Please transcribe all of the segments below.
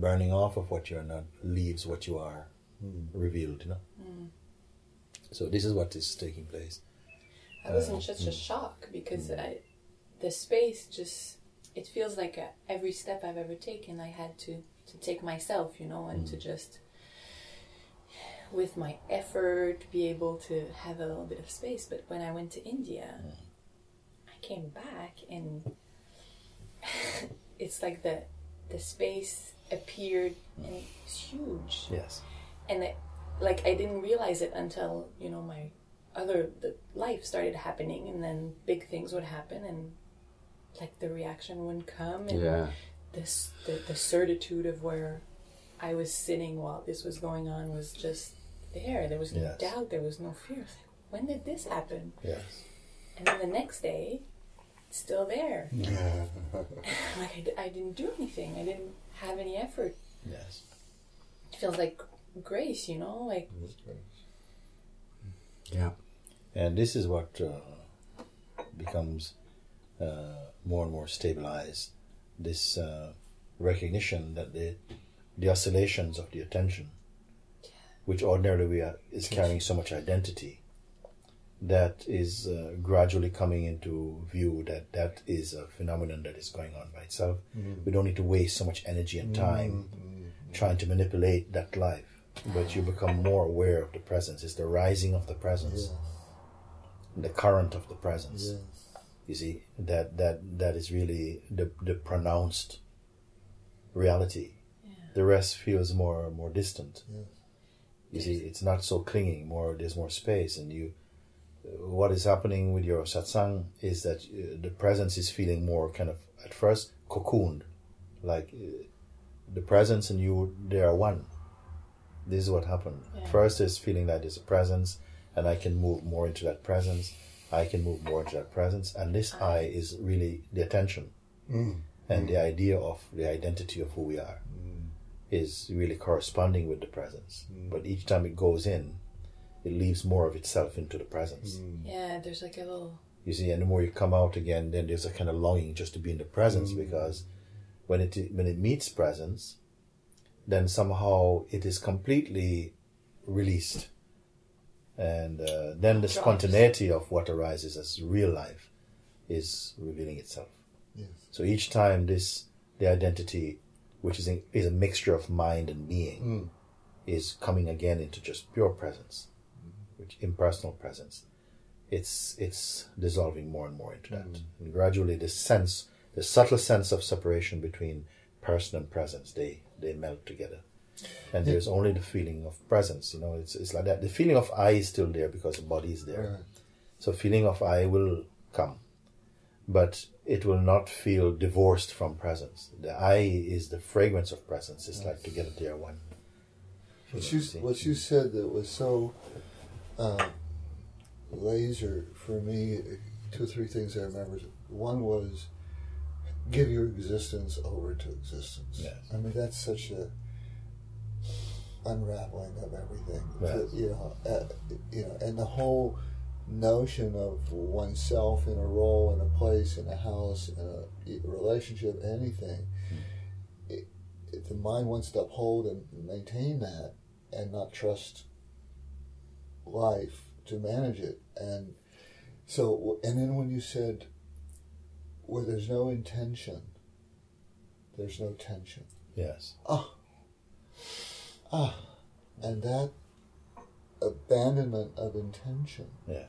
burning off of what you are not leaves what you are Hmm. revealed. You know. Hmm. So this is what is taking place. I was uh, in Uh, such a hmm. shock because hmm. I, the space just it feels like a, every step I've ever taken I had to to take myself, you know, and to just with my effort be able to have a little bit of space. But when I went to India, I came back and it's like the the space appeared and it was huge Yes. and like I didn't realize it until you know my other the life started happening, and then big things would happen, and like the reaction wouldn't come, and Yeah. this the, the certitude of where I was sitting while this was going on was just there. There was no Yes. doubt. There was no fear. It's like, when did this happen? Yes. And then the next day, it's still there. Yeah. like I, d- I didn't do anything. I didn't have any effort. Yes. It feels like grace, you know, like Yeah. And this is what uh, becomes uh, more and more stabilized. This uh, recognition that the the oscillations of the attention, which ordinarily we are, is carrying so much identity, that is uh, gradually coming into view that that is a phenomenon that is going on by itself. Mm. We don't need to waste so much energy and time mm, mm, trying to manipulate that life, but you become more aware of the presence. It's the rising of the presence the current of the presence. You see that that that is really the the pronounced reality. The rest feels more more distant. You see, it's not so clinging. More there's more space, and you. What is happening with your satsang is that uh, the presence is feeling more kind of at first cocooned, like uh, the presence and you they are one. This is what happened. Yeah. First is feeling that there's a presence, and I can move more into that presence. I can move more into that presence, and this ah. I is really the attention, mm. and the mm. idea of the identity of who we are mm. is really corresponding with the presence. But each time it goes in, it leaves more of itself into the presence. Mm. yeah, there's like a little You see, and the more you come out again, then there's a kind of longing just to be in the presence mm. because when it when it meets presence, then somehow it is completely released, and uh, then the spontaneity of what arises as real life is revealing itself. Yes. So each time this the identity, which is in, is a mixture of mind and being, mm. is coming again into just pure presence, which impersonal presence. It's it's dissolving more and more into that, mm-hmm. and gradually the sense, the subtle sense of separation between person and presence, they they melt together, and there's only the feeling of presence. You know, it's it's like that. The feeling of I is still there because the body is there. Right. So feeling of I will come, but it will not feel divorced from presence. The I is the fragrance of presence. It's like together they are one. What you what you said that was so uh, laser for me. Two or three things I remember. One was give your existence over to existence. Yes. I mean that's such a unraveling of everything. Yes. You know, uh, you know, and the whole notion of oneself in a role, in a place, in a house, in a relationship, anything. It, if the mind wants to uphold and maintain that, and not trust life to manage it, and so, and then when you said, where there's no intention, there's no tension. Yes. Ah, ah, and that abandonment of intention. Yes.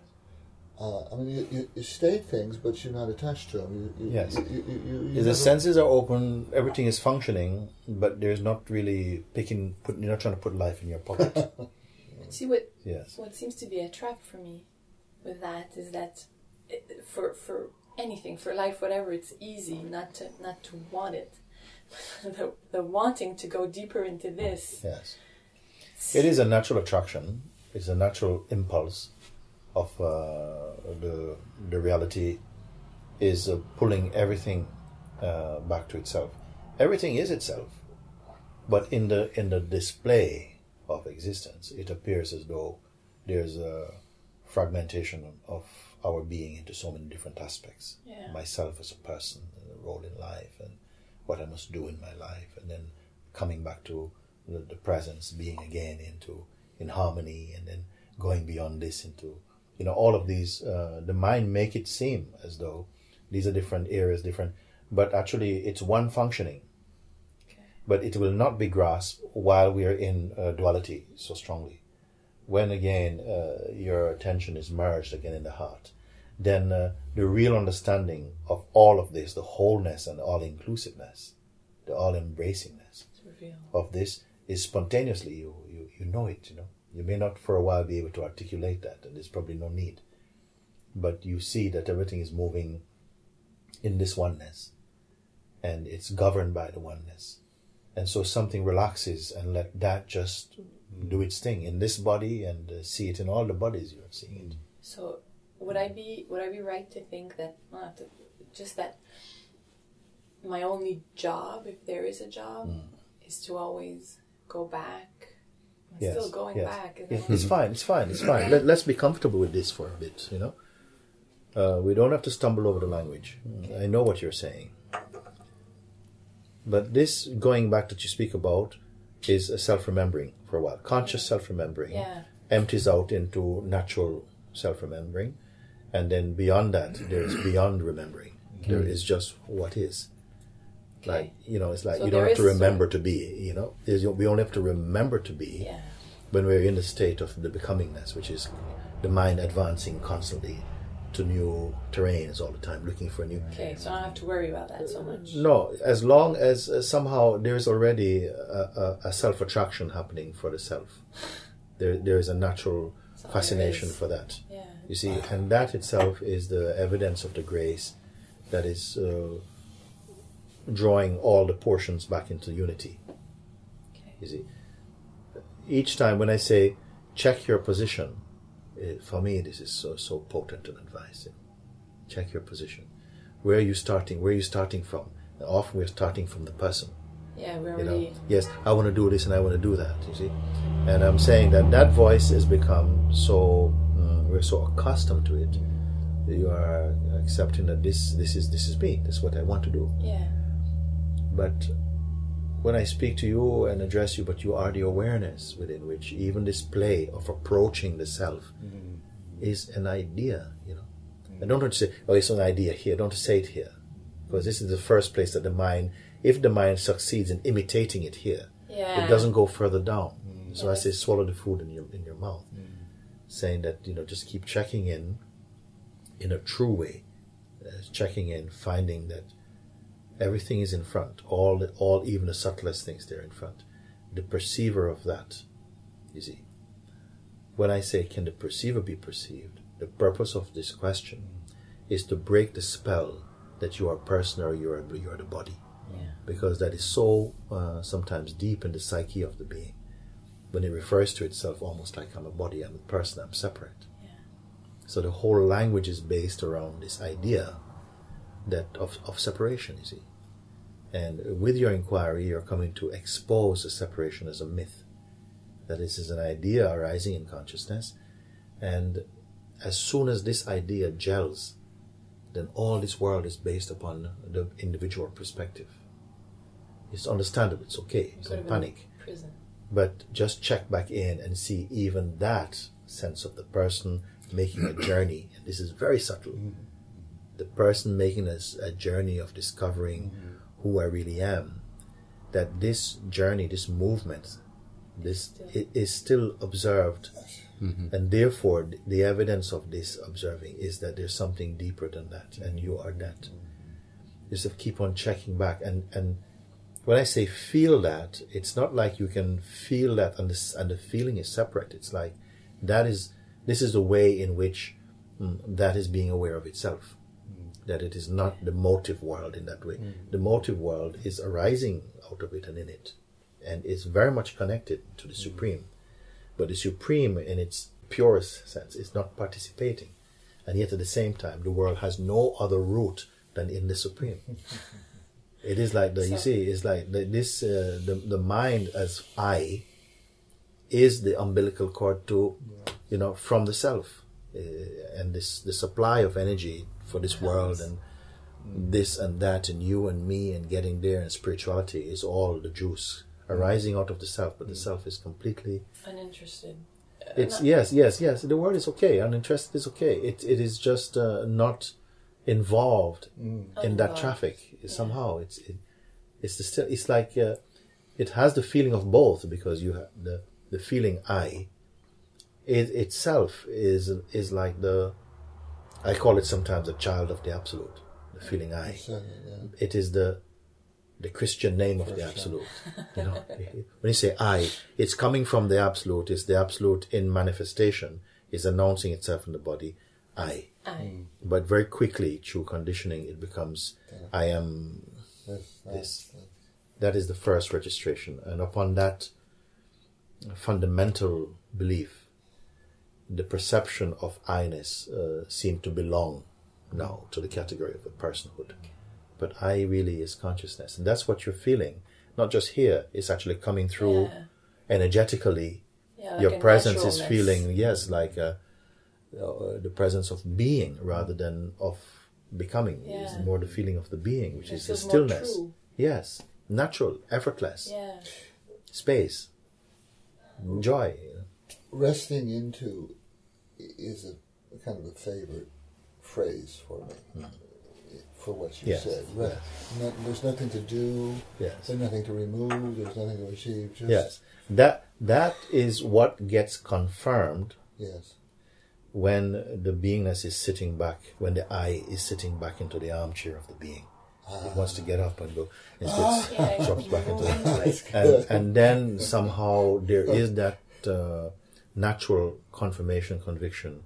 Uh, I mean, you, you, you state things, but you're not attached to them. You, you, Yes. The never- senses are open, everything is functioning, but there's not really picking. Put, you're not trying to put life in your pocket. See what yes. what seems to be a trap for me with that is that it, for for anything for life whatever it's easy not to not to want it the, the wanting to go deeper into this Yes. It is a natural attraction. It's a natural impulse of uh, the the reality is uh, pulling everything uh, back to itself. Everything is itself, but in the in the display of existence, it appears as though there's a fragmentation of our being into so many different aspects. Yeah. Myself as a person, and a role in life, and what I must do in my life, and then coming back to the, the presence, being again into in harmony, and then going beyond this into you know all of these. Uh, the mind make it seem as though these are different areas, different, but actually it's one functioning. But it will not be grasped while we are in uh, duality so strongly. When again uh, your attention is merged again in the heart, then uh, the real understanding of all of this, the wholeness and all inclusiveness, the all embracingness of this is spontaneously you, you you know it you know. You may not for a while be able to articulate that and there's probably no need. But you see that everything is moving in this oneness and it's governed by the oneness and so something relaxes and let that just do its thing in this body and uh, see it in all the bodies you are seeing it So would I be would I be right to think that to, just that my only job, if there is a job, is to always go back. I'm Yes, still going yes. back. then- it's fine. It's fine. It's fine. Let, let's be comfortable with this for a bit. You know, uh, we don't have to stumble over the language. I know what you're saying, but this going back that you speak about is a self-remembering for a while. Conscious self-remembering Yeah. empties out into natural self-remembering, and then beyond that, there is beyond remembering. There is just what is. Like you know, it's like So you don't have to is remember to be. You know, There's, we only have to remember to be Yeah. when we're in the state of the becomingness, which is the mind advancing constantly to new terrains all the time, looking for new. Okay, so I don't have to worry about that so much. No, as long as uh, somehow there's already a, a, a self attraction happening for the self, there there is a natural fascination for that. Yeah. You see, and that itself is the evidence of the grace that is uh, drawing all the portions back into unity. Okay. You see, each time when I say check your position, it, for me this is so so potent an advice. Check your position. Where are you starting? Where are you starting from? And often we're starting from the person. Yeah, we're You know, yes, I want to do this and I want to do that. You see, and I'm saying that that voice has become so mm, we're so accustomed to it. You are accepting that this this is this is me. This is what I want to do. Yeah. But when I speak to you and address you, but you are the awareness within which even this play of approaching the self mm-hmm. is an idea, you know. Mm-hmm. I don't want to say, oh, it's an idea here. Don't say it here. Because this is the first place that the mind, if the mind succeeds in imitating it here, Yeah. it doesn't go further down. Mm-hmm. So I say, swallow the food in your in your mouth, saying that you know just keep checking in, in a true way, uh, checking in, finding that everything is in front, all all even the subtlest things there in front. The perceiver of that, you see. When I say, can the perceiver be perceived? The purpose of this question is to break the spell that you are person or you are you are the body Yeah. because that is so uh, sometimes deep in the psyche of the being when it refers to itself almost like I'm a body, I'm a person, I'm separate. Yeah. So the whole language is based around this idea that of, of separation, you see. And with your inquiry, you're coming to expose the separation as a myth. That this is an idea arising in consciousness, and as soon as this idea gels, then all this world is based upon the individual perspective. It's understandable, it's okay, Could don't panic. Prison. But just check back in and see even that sense of the person making a journey. And this is very subtle. Mm-hmm. The person making a, a journey of discovering mm-hmm. who I really am. That this journey, this movement, this i- is still observed. Mm-hmm. And therefore, the evidence of this observing is that there's something deeper than that, and you are that. Mm-hmm. Just keep on checking back. And, and when I say feel that, it's not like you can feel that and the, and the feeling is separate. It's like that is this is the way in which mm, that is being aware of itself. That it is not the motive world in that way. The motive world is arising out of it and in it, and it's very much connected to the supreme. But the supreme, in its purest sense, is not participating, and yet at the same time, the world has no other root than in the supreme. It is like the you see, it's like the, this uh, the the mind as I is the umbilical cord to, you know, from the self. uh, and this the supply of energy for this world and this and that and you and me and getting there and spirituality is all the juice arising out of the self, but the self is completely Uninterested. Uh, it's yes, yes, yes. The word is okay. Uninterested is okay. It it is just uh, not involved in that Uninvolved. traffic. Somehow, it's it, it's the still. It's like uh, it has the feeling of both because you have the the feeling I. It itself is is like the. I call it sometimes a child of the absolute. The feeling I So, yeah. it is the the Christian name of the absolute. You know, when you say I, it's coming from the absolute. It's the absolute in manifestation. Is announcing itself in the body. I. I. Hmm. But very quickly, through conditioning, it becomes I am. This, that, This. That is the first registration, and upon that fundamental belief, the perception of I-ness uh, seemed to belong now to the category of a personhood. But I really is consciousness, and that's what you're feeling. Not just here; it's actually coming through Yeah. energetically. Yeah, like Your presence is feeling yes, like uh uh, the presence of being rather than of becoming. It's more the feeling of the being, which It is the stillness. Yes, natural, effortless, Yeah. space, joy. resting into i- is a, a kind of a favorite phrase for me for what you. Yes, said. Re- no- there's nothing to do. Yes. There's nothing to remove. There's nothing to achieve. Just, Yes, that that is what gets confirmed Yes. when the beingness is sitting back, when the I is sitting back into the armchair of the being. It wants to get up and go, and sits, Yeah. drops back into the That's and, and then somehow there is that uh, natural confirmation, conviction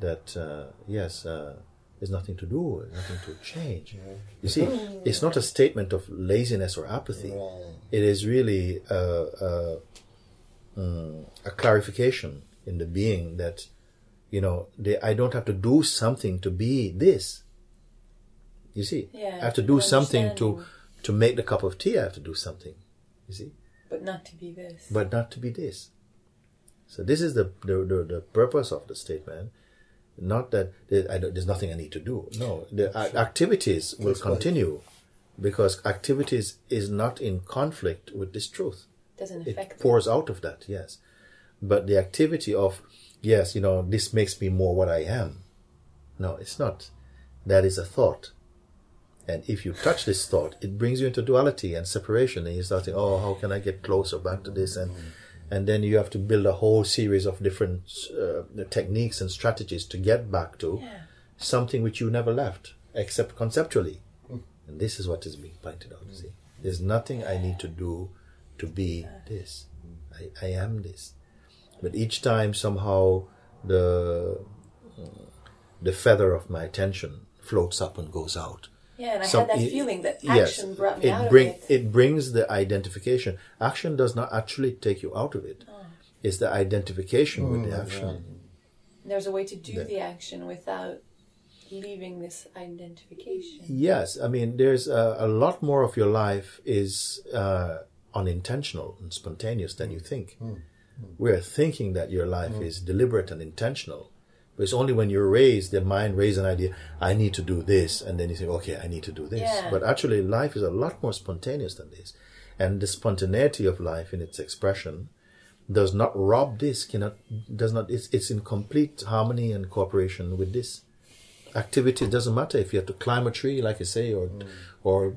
that uh, yes, uh, there's nothing to do, nothing to change. You see, it's not a statement of laziness or apathy. Right. It is really a, a, mm, a clarification in the being that you know they, I don't have to do something to be this. You see, Yeah, I have to do something to to make the cup of tea. I have to do something. You see But not to be this. but not to be this. So this is the the, the, the purpose of the statement. Not that I don't, there's nothing I need to do. No, the a- activities will That's right. continue because activities is not in conflict with this truth. doesn't It affect pours out of that, yes. But the activity of yes, you know, this makes me more what I am. No, it's not. That is a thought. And if you touch this thought, it brings you into duality and separation, and you start thinking, "Oh, how can I get closer back to this?" And mm-hmm. And then you have to build a whole series of different uh, techniques and strategies to get back to Yeah. something which you never left, except conceptually. Hmm. And this is what is being pointed out. Hmm. See, there's nothing I need to do to be this. Hmm. I, I am this. But each time somehow the uh, the feather of my attention floats up and goes out. Yeah, and I Some- had that it- feeling that yes, action brought me it out bring, of it. It brings the identification. Action does not actually take you out of it. Oh. It's the identification with the Mm, action. There's a way to do The- the action without leaving this identification. Yes, I mean, there's a, a lot more of your life is uh, unintentional and spontaneous than you think. We're thinking that your life is deliberate and intentional. But it's only when you're raised, the mind raised an idea, I need to do this, and then you think, okay, I need to do this. Yeah. But actually, life is a lot more spontaneous than this. And the spontaneity of life in its expression does not rob this, cannot, does not, it's, it's in complete harmony and cooperation with this activity it doesn't matter if you have to climb a tree like i say or mm. or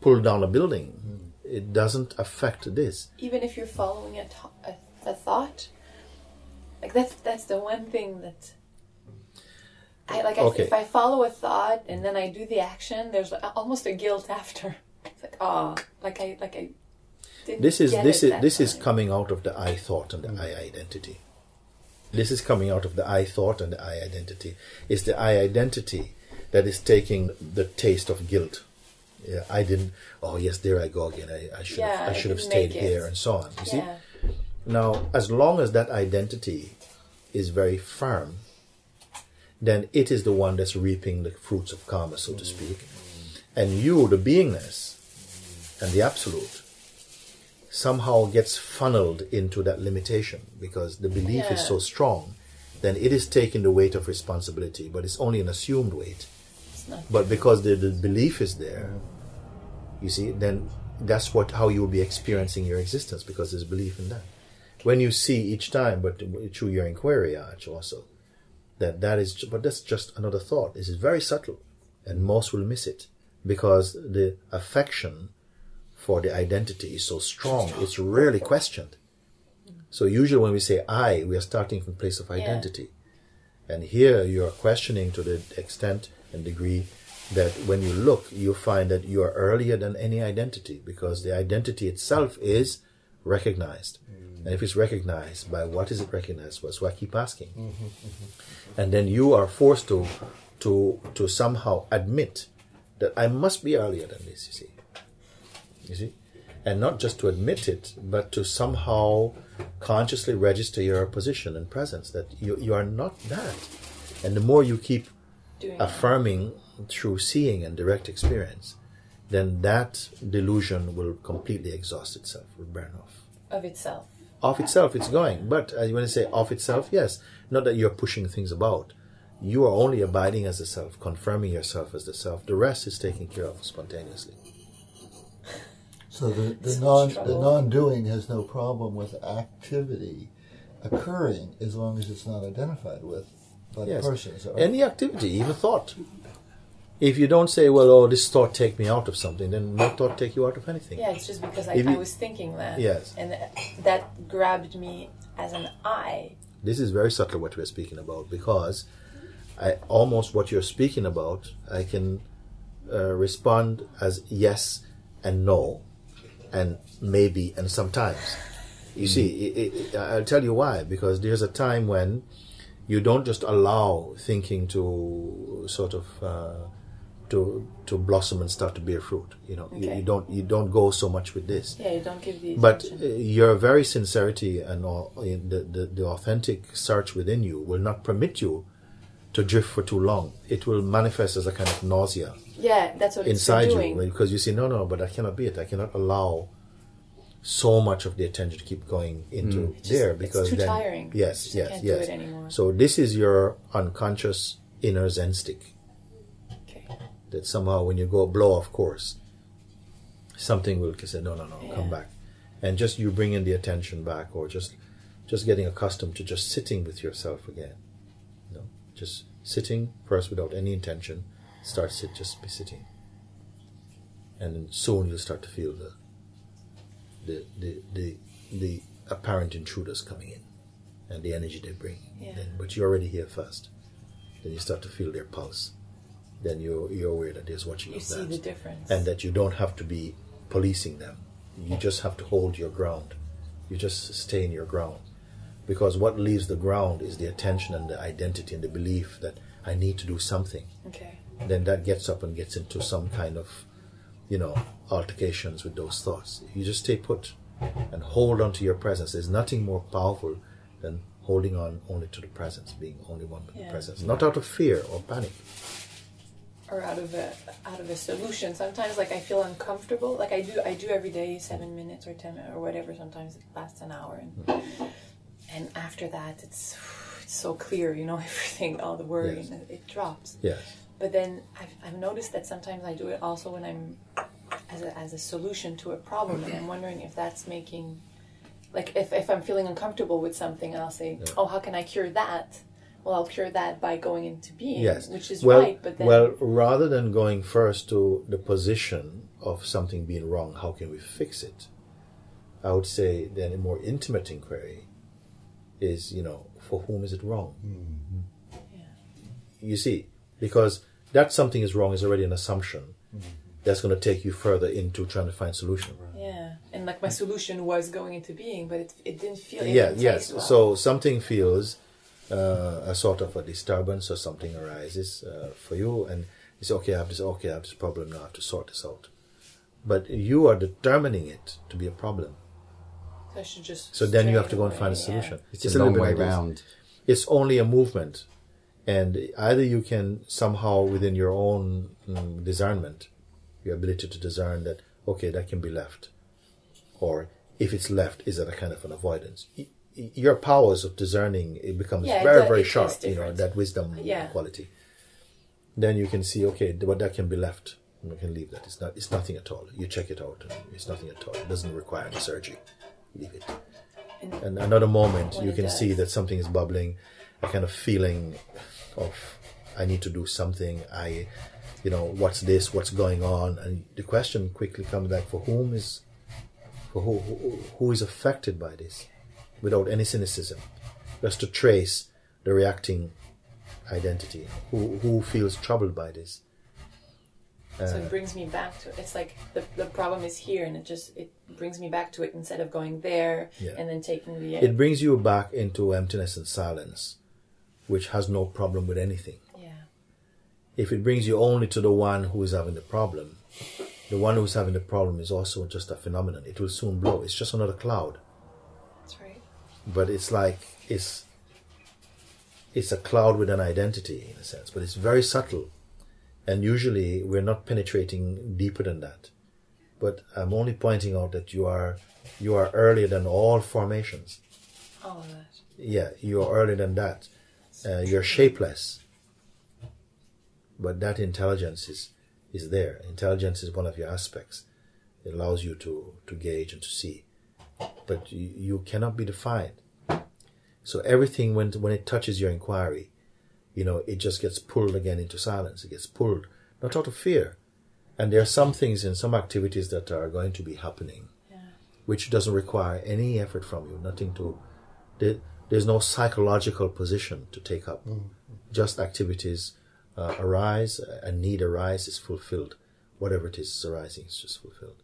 pull down a building mm. it doesn't affect this Even if you're following a, to- a, a thought, like that's that's the one thing that I like. I, Okay. If I follow a thought and then I do the action, there's almost a guilt after. It's like ah, like I like I. Didn't this is get this it is that this is coming out of the i thought and the i identity this is coming out of the i thought and the i identity it's the i identity that is taking the taste of guilt yeah i didn't oh yes there i go again i, I should Yeah, have i I should have didn't stayed make it. here and so on you see Yeah. Now, as long as that identity is very firm, then it is the one that's reaping the fruits of karma, so to speak. And you, the beingness and the absolute, somehow gets funneled into that limitation because the belief is so strong then it is taking the weight of responsibility, but it's only an assumed weight. But because the, the belief is there, you see, then that's what how you will be experiencing your existence because there's belief in that. When you see each time, but through your inquiry, Arch, also, that that is, but that's just another thought. This is very subtle, and most will miss it because the affection for the identity is so strong. It's rarely questioned. So usually when we say I, we are starting from place of identity. And here you are questioning to the extent and degree that when you look, you find that you are earlier than any identity because the identity itself is recognized. Mm. Mm-hmm. And if it's recognized, by what is it recognized? Well, so I keep asking. Mm-hmm, mm-hmm. And then you are forced to, to, to somehow admit that I must be earlier than this, you see. You see? And not just to admit it, but to somehow consciously register your position and presence that you, you are not that. And the more you keep Doing affirming through seeing and direct experience, then that delusion will completely exhaust itself, will burn off. of itself. Off itself, it's going. But as you want say of itself, yes. Not that you're pushing things about. You are only abiding as the self, confirming yourself as the self. The rest is taken care of spontaneously. So the, the non the non-doing has no problem with activity occurring as long as it's not identified with by Yes. the person. So Any activity, even thought. If you don't say, well, oh, this thought take me out of something, then no thought take you out of anything. Yeah, it's just because I, If I was thinking that. Yes. And that grabbed me as an I. This is very subtle what we're speaking about because I almost what you're speaking about, I can uh, respond as yes and no, and maybe and sometimes. You see, it, it, I'll tell you why. Because there's a time when you don't just allow thinking to sort of uh, to to blossom and start to bear fruit. You know, you, Okay. you don't you don't go so much with this. Yeah, you don't give the But attention. uh, your very sincerity and all, the, the, the authentic search within you will not permit you to drift for too long. It will manifest as a kind of nausea yeah, that's what inside it's you because you say, no, no, but I cannot be it. I cannot allow so much of the attention to keep going into Just- there it's because too then tiring. yes, yes, can't do yes. it anymore. So this is your unconscious inner zen stick. That somehow when you go blow off course, something will say, no, no, no, come back. And just you bringing the attention back or just just getting accustomed to just sitting with yourself again. You know, just sitting first without any intention. Start sit, just be sitting. And soon you'll start to feel the the the the, the apparent intruders coming in and the energy they bring. Yeah. Then, but you're already here first. Then you start to feel their pulse. Then you're you're aware that there's watching You of see that the difference. and that you don't have to be policing them. You just have to hold your ground. You just stay in your ground. Because what leaves the ground is the attention and the identity and the belief that I need to do something. okay. Then that gets up and gets into some kind of, you know, altercations with those thoughts. You just stay put and hold on to your presence. There's nothing more powerful than holding on only to the presence, being only one with the presence. Not out of fear or panic. Or out of a out of a solution. Sometimes like I feel uncomfortable. Like I do I do every day seven minutes or ten or whatever. Sometimes it lasts an hour and and after that it's it's so clear, you know, everything, all the worry Yes. and it, drops. Yes. But then I've, I've noticed that sometimes I do it also when I'm as a, as a solution to a problem, and I'm wondering if that's making, like, if, if I'm feeling uncomfortable with something, I'll say, Yeah. oh, how can I cure that? Well, I'll cure that by going into being, Yes. which is well, right. But then, well, rather than going first to the position of something being wrong, how can we fix it? I would say then a more intimate inquiry is, you know, for whom is it wrong? Hmm. You see, because that something is wrong is already an assumption hmm. that's going to take you further into trying to find solution. yeah, and like my solution was going into being, but it, it didn't feel. It yeah yes well. so something feels uh, a sort of a disturbance or something arises uh, for you and you say okay i have this okay i have this problem now i have to sort this out but you are determining it to be a problem So I should just. so then you have to go and find a away, solution It's, a long way bit like this. round. it's only a movement and either you can somehow within your own mm, discernment your ability to discern that okay that can be left or if it's left is that a kind of an avoidance Y- your powers of discerning it becomes Yeah, very very sharp. You know that wisdom Yeah. quality. Then you can see okay, but that can be left. You can leave that. It's not. It's nothing at all. You check it out. And it's nothing at all. It doesn't require any surgery. Leave it. And- And another moment, you can see that something is bubbling, a kind of feeling of I need to do something. I, you know, what's this? What's going on? And the question quickly comes back: for whom is, for who, who, who is affected by this, without any cynicism, just to trace the reacting identity. Who who feels troubled by this? so Uh, it brings me back to it's like the, the problem is here and it just it brings me back to it instead of going there Yeah. and then taking the It brings you back into emptiness and silence, which has no problem with anything. yeah if it brings you only to the one who is having the problem, the one who's having the problem is also just a phenomenon. It will soon blow. It's just another cloud. But it's like it's it's a cloud with an identity in a sense, but it's very subtle. And usually we're not penetrating deeper than that. But I'm only pointing out that you are you are earlier than all formations. all of that Yeah, you're earlier than that. Uh, you're shapeless. But that intelligence is, is there. Intelligence is one of your aspects. It allows you to, to gauge and to see. But you, you cannot be defined. So everything, when, when it touches your inquiry, you know, it just gets pulled again into silence. It gets pulled, not out of fear. And there are some things and some activities that are going to be happening, yeah which doesn't require any effort from you, nothing to there, there's no psychological position to take up. Just activities uh, arise, a need arise is fulfilled. Whatever it is arising is just fulfilled.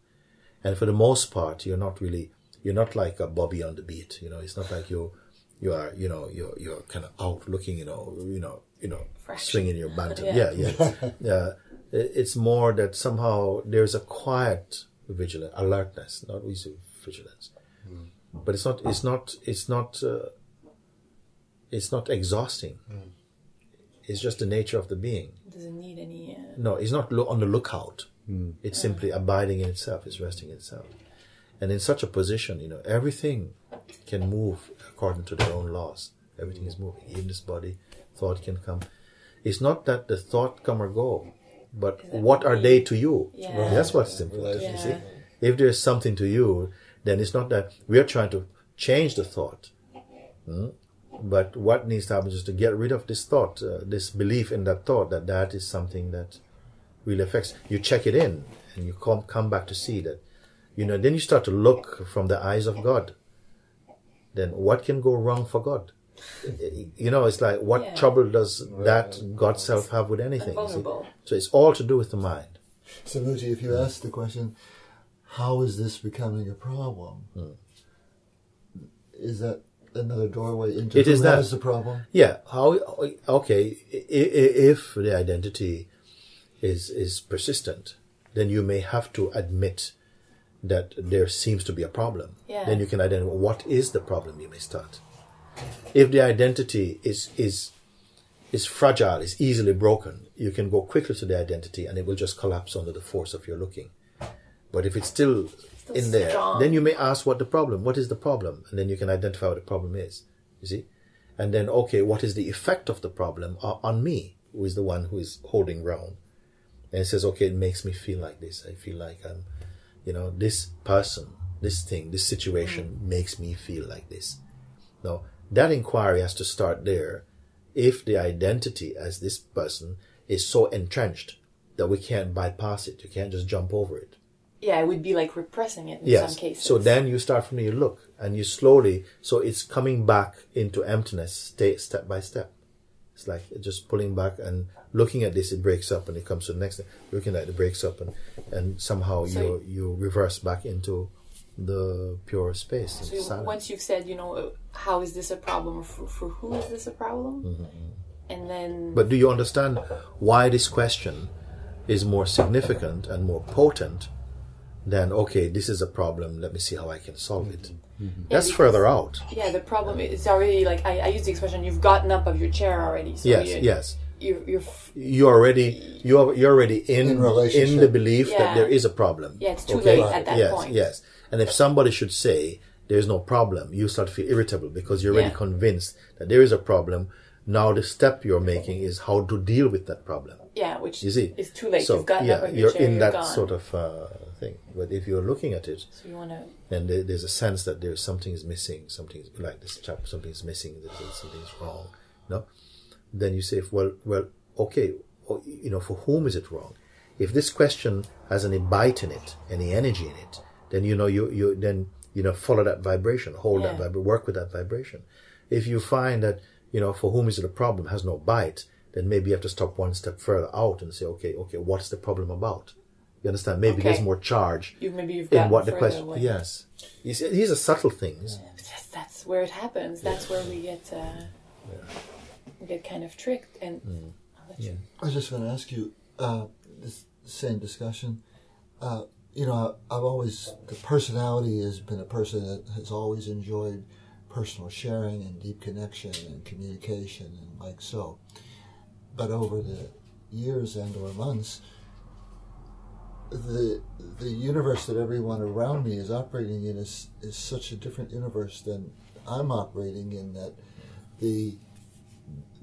And for the most part, you're not really, you're not like a Bobby on the beat. You know, it's not like you, you are, you know, you're you're kind of out looking, you know, you know, you know, Fresh. swinging your banter. Yeah. yeah, yeah, yeah. It's more that somehow there's a quiet vigilance, alertness, not easy vigilance but it's not it's not it's not uh, it's not exhausting it's just the nature of the being it doesn't need any uh, no it's not lo- on the lookout it's simply abiding in itself it's resting in itself and in such a position you know everything can move according to their own laws everything is moving even this body thought can come it's not that the thought come or go but what are me? they to you Yeah. that's what's important Relationship. you see if there's something to you, then it's not that we're trying to change the thought. Hmm? But what needs to happen is to get rid of this thought, uh, this belief in that thought that that is something that really affects. You check it in and you come, come back to see that, you know, then you start to look from the eyes of God. Then what can go wrong for God? You know, it's like what Yeah. trouble does that God self have with anything? vulnerable So it's all to do with the mind. So, Mooji, if you ask the question, how is this becoming a problem? Hmm. Is that another doorway into It who is that. has the problem? Yeah. How? Okay. i- i- If the identity is is persistent, then you may have to admit that there seems to be a problem. Yeah. Then you can identify what is the problem. You may start. If the identity is is is fragile, is easily broken, you can go quickly to the identity, and it will just collapse under the force of your looking. But if it's still, Still in there, strong. then you may ask what the problem. What is the problem? And then you can identify what the problem is. You see, and then okay, what is the effect of the problem uh, on me, who is the one who is holding ground? And it says, okay, it makes me feel like this. I feel like I'm, you know, this person, this thing, this situation makes me feel like this. Now, that inquiry has to start there if the identity as this person is so entrenched that we can't bypass it. You can't just jump over it. yeah it would be like repressing it in Yes. some cases So then you start from you look and you slowly, so it's coming back into emptiness step by step. It's like just pulling back and looking at this, it breaks up and it comes to the next thing. Looking at it, it breaks up and, and somehow So you, you reverse back into the pure space. So silence. once you've said, you know, uh, how is this a problem? For, for who is this a problem? Mm-hmm. And then, But do you understand why this question is more significant and more potent than, okay, this is a problem, let me see how I can solve it? That's because- further out. yeah, the problem is already like I, I use the expression you've gotten up of your chair already. So Yes, you, yes. You're, you're f- You're already you're you're already in In in the belief Yeah. that there is a problem. Yeah, it's too Okay? late at that yes, point. Yes, yes. and if somebody should say, there's no problem, you start to feel irritable because you're already Yeah. convinced that there is a problem. Now the step you're making is how to deal with that problem. Yeah, which You see, is too late. So You've gotten yeah, up on your you're chair, in you're that gone. sort of uh, thing. But if you're looking at it, So you want to. and there, there's a sense that there's something is missing, something is- like this chap, something is missing, something is wrong. No, then you say, well, well, okay, you know, for whom is it wrong? If this question has any bite in it, any energy in it, then you know you you then you know follow that vibration, hold that Yeah. vibration, work with that vibration. If you find that you know for whom is it a problem has no bite, then maybe you have to stop one step further out and say, okay, okay, what's the problem about? You understand? Maybe Okay. there's more charge You maybe you've in what the further question. away. Yes, You see, these are subtle things. That's, that's where it happens. That's where we get uh, we get kind of tricked. And Mm. I'll let you. I just want to ask you uh, this same discussion. Uh, you know, I've always the personality has been a person that has always enjoyed personal sharing and deep connection and communication and like so. But over the years and or months, the the universe that everyone around me is operating in is is such a different universe than I'm operating in that the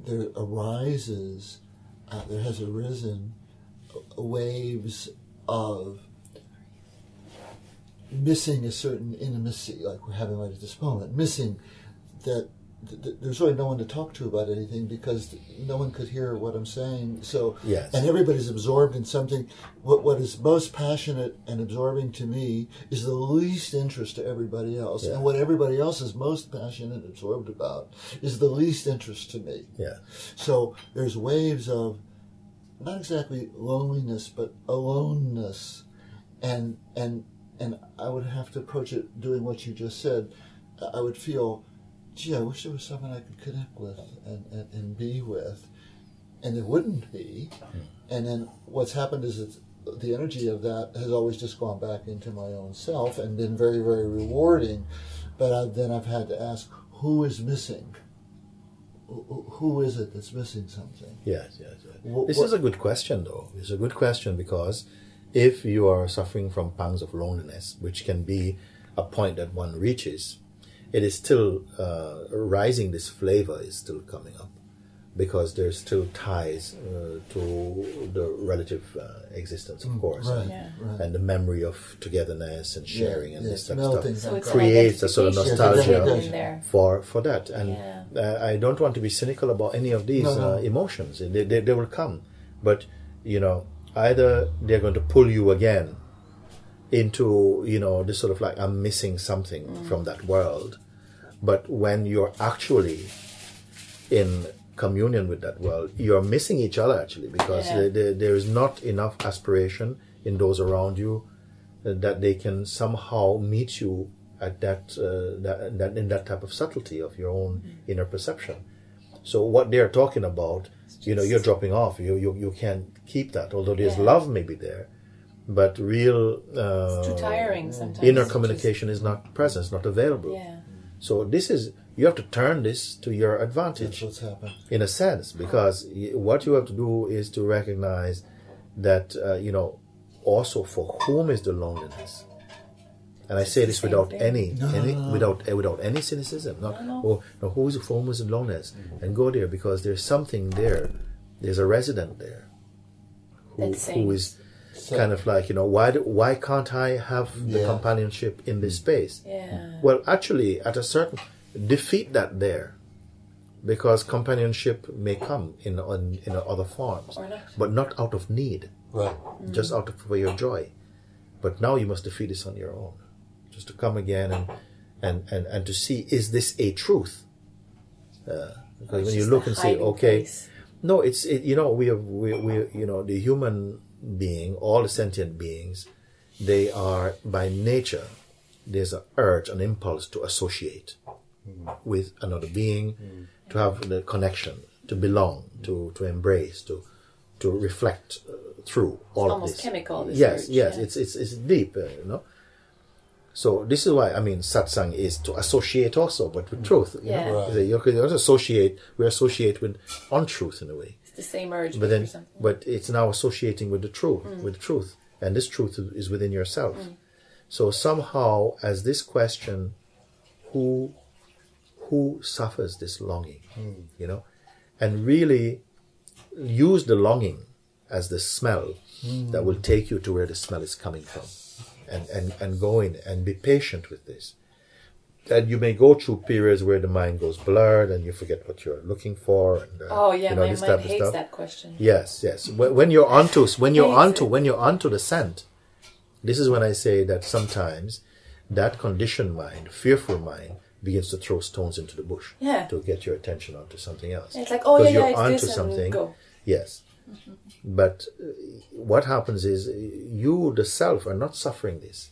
there arises uh, there has arisen waves of missing a certain intimacy, like we're having right at this moment, missing that th- th- there's really no one to talk to about anything because no one could hear what I'm saying. So, Yes. and everybody's absorbed in something. What what is most passionate and absorbing to me is the least interest to everybody else, Yeah. and what everybody else is most passionate and absorbed about is the least interest to me. Yeah, So there's waves of not exactly loneliness, but aloneness, and and and I would have to approach it doing what you just said. I would feel, gee, I wish there was someone I could connect with and, and, and be with, and there wouldn't be. Hmm. And then what's happened is it's, the energy of that has always just gone back into my own self and been very very rewarding. But I, then I've had to ask, who is missing? Who- is it that's missing something? yes, yes. yes. This is a good question, though. It's a good question because if you are suffering from pangs of loneliness, which can be a point that one reaches, it is still uh, rising. This flavor is still coming up because there's still ties uh, to the relative uh, existence, of course, Right, and, Yeah. right. and the memory of togetherness and sharing and yeah, this type of stuff. So it's creates a sort of nostalgia hidden in there. for for that and Yeah. uh, i don't want to be cynical about any of these No, no. Uh, emotions they, they, they will come but you know either they're going to pull you again into you know this sort of like i'm missing something Mm. from that world but when you're actually in communion with that world you're missing each other actually because Yeah. there, there, there is not enough aspiration in those around you uh, that they can somehow meet you at that, uh, that, that in that type of subtlety of your own Mm. inner perception. So what they're talking about, you know, you're dropping off. You you, you can't keep that. Although there's Yeah. love maybe there, but real uh, too tiring sometimes. inner It's communication is not present. It's not available. Yeah. So this is you have to turn this to your That's advantage what's happened. in a sense because what you have to do is to recognize that uh, you know also for whom is the loneliness and I say this without any, No, any no, no. without uh, without any cynicism. Not No, no. oh no, who is for whom is the loneliness, and go there because there's something there. There's a resident there who, That's who saying- is kind of like you know why do, why can't I have the Yeah. companionship in this space? Yeah. Well, actually, at a certain defeat that there, because companionship may come in in, in other forms, not. but not out of need, Right. just out of for your joy. But now you must defeat this on your own, just to come again and and and, and to see is this a truth? Uh, because when you look and say, okay, place. no, it's it, you know we are we we you know the human being, all the sentient beings, they are by nature there's an urge, an impulse to associate with another being, to have the connection, to belong, to to embrace, to to reflect uh, through all of almost this. chemical, this yes, urge, yes, yeah. it's it's it's deep, uh, you know. So this is why I mean satsang is to associate also, but with truth. You Yeah. know? Right. You say, You can associate. We associate with untruth in a way, It's the same urge, but but then for something. but it's now associating with the truth, mm. with the truth, and this truth is within yourself. Mm. So somehow, as this question who who suffers this longing, mm. you know, and really use the longing as the smell that will take you to where the smell is coming from, and and and go in and be patient with this. And you may go through periods where the mind goes blurred and you forget what you're looking for. And, uh, Oh yeah, you know, my mind hates stuff. that question. Yes, yes. When, when you're onto when you're onto it. when you're onto the scent, this is when I say that sometimes that conditioned mind, fearful mind, begins to throw stones into the bush Yeah. to get your attention onto something else. It's like, oh yeah, yeah, you're it's onto something. go. Yes, but uh, what happens is you, the self, are not suffering this,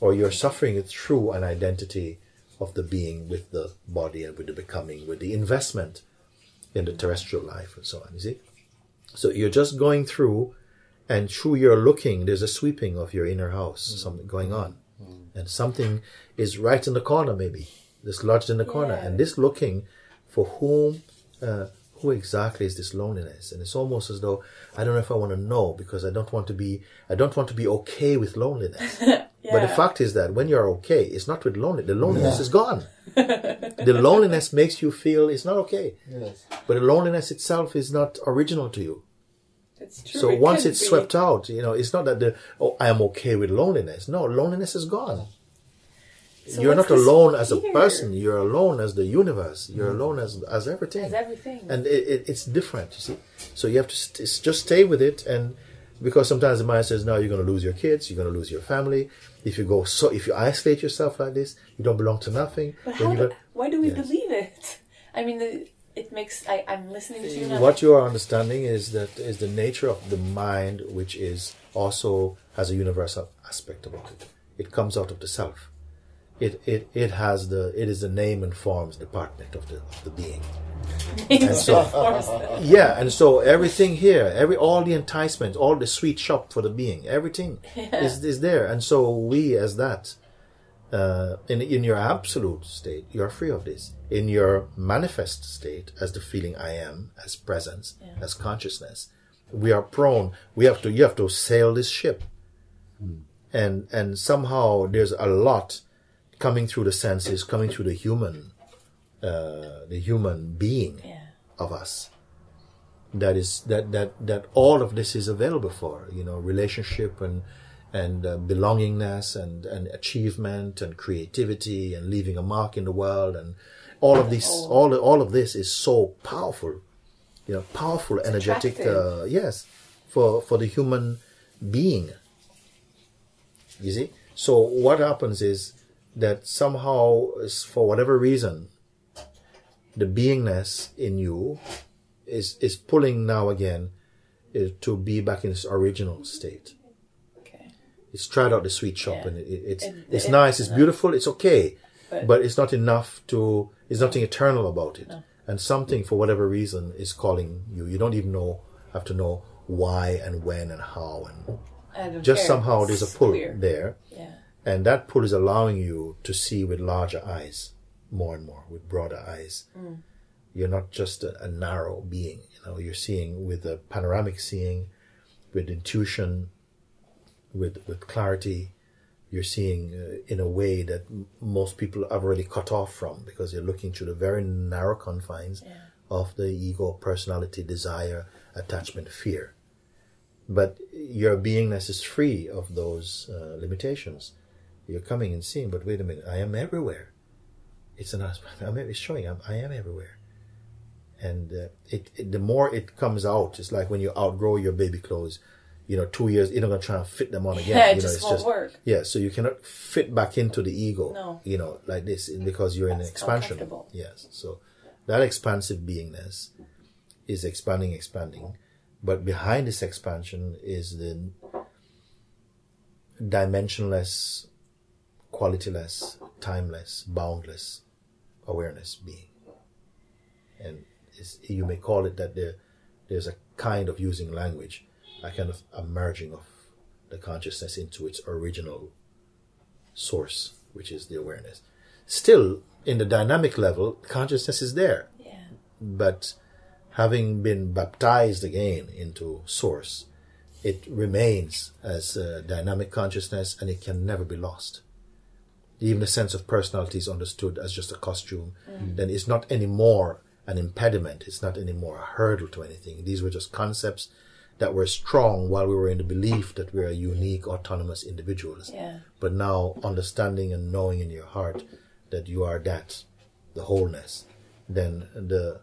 or you're suffering it through an identity of the being with the body and with the becoming, with the investment in the terrestrial life and so on. You see, so you're just going through, and through your looking, there's a sweeping of your inner house, something going on, and something is right in the corner, maybe this lodged in the corner, and this looking for whom. Uh, who exactly is this loneliness? And it's almost as though I don't know if I want to know because I don't want to be I don't want to be okay with loneliness. But the fact is that when you're okay, it's not with loneliness. The loneliness is gone. the loneliness makes you feel it's not okay. Yes. But the loneliness itself is not original to you. It's true. So it once it's be. swept out, you know, it's not that the oh I am okay with loneliness. No, loneliness is gone. So you're not alone as a person. You're alone as the universe. You're mm-hmm. alone as as everything As everything. and it, it, it's different you see so you have to st- it's just stay with it and because sometimes the mind says no you're going to lose your kids you're going to lose your family if you go so if you isolate yourself like this you don't belong to nothing But how do, why do we Yes. believe it? I mean, the, it makes. I, I'm listening to you. I'm what you are understanding is that is the nature of the mind which is also has a universal aspect about it it comes out of the self it, it, it has the it is the name and forms department of the of the being and so- forms. Yeah, and so everything here, every all the enticements, all the sweet shop for the being, everything is is there, and so we as that, uh, in in your absolute state, you are free of this. In your manifest state, as the feeling I am, as presence, Yeah. as consciousness, we are prone. We have to you have to sail this ship, and and somehow there's a lot coming through the senses, coming through the human, uh, the human being Yeah. of us that is that that that all of this is available for you know relationship and and uh, belongingness and and achievement and creativity and leaving a mark in the world and all of Oh. all all of this is so powerful you know powerful energetic uh, yes for for the human being you see so what happens is that somehow for whatever reason the beingness in you is is pulling now again uh, to be back in its original state. Okay. It's tried out the sweet shop Yeah. and it, it- it's It- it's nice, it's beautiful, it's okay, But- but, it's not enough to. It's nothing eternal about it, and something for whatever reason is calling you. You don't even know have to know why and when and how and just care. somehow there's a pull there, Yeah. And that pull is allowing you to see with larger eyes, more and more with broader eyes. You're not just a, a narrow being. You know, you're seeing with a panoramic seeing, with intuition, with with clarity. You're seeing uh, in a way that m- most people have already cut off from because you're looking through the very narrow confines Yeah. of the ego, personality, desire, attachment, fear. But your beingness is free of those uh, limitations. You're coming and seeing, but wait a minute, I am everywhere. It's an aspect. I'm, it's showing I'm, I am everywhere. And uh, it, it the more it comes out, it's like when you outgrow your baby clothes. You know, two years you're not gonna try and fit them on again. Yeah, it you know, just it's won't just work. yeah. So you cannot fit back into the ego. No. You know, like this because you're in That's expansion. uncomfortable. Yes. So that expansive beingness is expanding, expanding. But behind this expansion is the dimensionless, qualityless, timeless, boundless awareness being. And you may call it that there, there's a kind of using language, a kind of a merging of the consciousness into its original source, which is the awareness. Still, in the dynamic level, consciousness is there Yeah. but having been baptized again into source it remains as a dynamic consciousness and it can never be lost even the sense of personality is understood as just a costume, mm. then it's not anymore an impediment. It's not anymore a hurdle to anything. These were just concepts that were strong while we were in the belief that we are unique, autonomous individuals. Yeah. But now, understanding and knowing in your heart that you are that, the wholeness, then the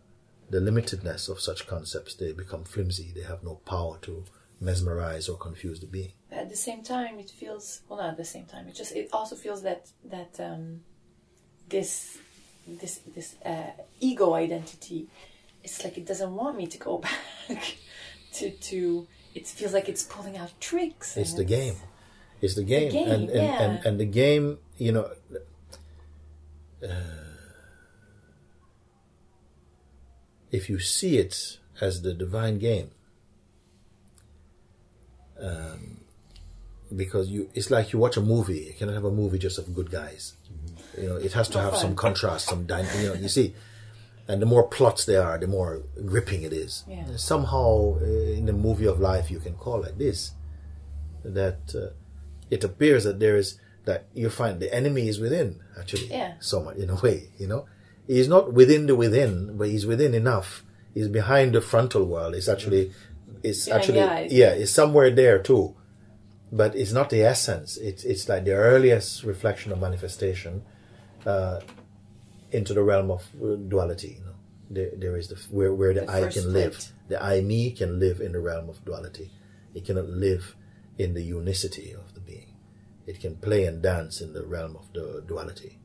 the limitedness of such concepts they become flimsy. They have no power to mesmerize or confuse the being. At the same time it feels well not at the same time it just it also feels that that um, this this this uh, ego identity it's like it doesn't want me to go back to to it feels like it's pulling out tricks It's the game. It's the game, game, and, and, yeah. and and the game. You know, uh, if you see it as the divine game, um, because you, it's like you watch a movie. You cannot have a movie just of good guys. You know, it has to have some contrast, some dy- you know. You see, and the more plots there are, the more gripping it is. Yeah. Somehow, uh, in the movie of life, you can call like this that uh, it appears that there is that you find the enemy is within actually Yeah. somewhat in a way you know he's not within the within but he's within enough he's behind the frontal world it's actually it's actually yeah it's somewhere there too but it's not the essence. It's it's like the earliest reflection of manifestation uh, into the realm of uh, duality you know. There, there is the where, where the, The I can live. The I me can live in the realm of duality. It cannot live in the unicity of the being. It can play and dance in the realm of the duality.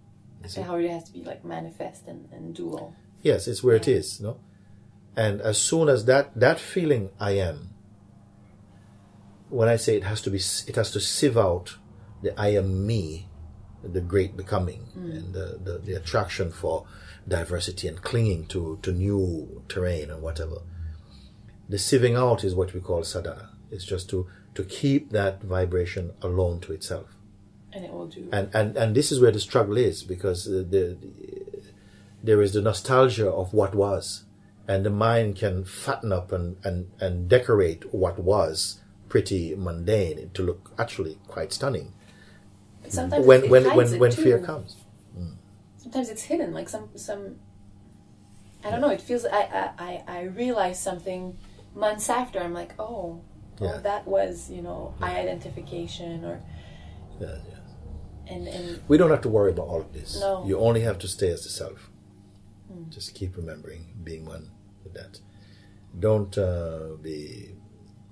So how it has to be like manifest and, and dual. Yes, it's where it Yeah. is, no? And as soon as that that feeling I am, when I say it has to be, it has to sieve out the I am me, the great becoming, and the, the the attraction for diversity and clinging to to new terrain and whatever. The sieving out is what we call sadhana. It's just to to keep that vibration alone to itself and it will do and and and this is where the struggle is because uh, the, there is the nostalgia of what was and the mind can fatten up and and and decorate what was pretty mundane to look actually quite stunning but sometimes when when when when too. fear comes sometimes it's hidden like some some i don't know it feels i i i, realize something months after i'm like oh Yeah. oh that was you know eye identification or Yeah, yeah. and and we don't have to worry about all of this No. Hmm. you only have to stay as the self just keep remembering being one with that don't uh, be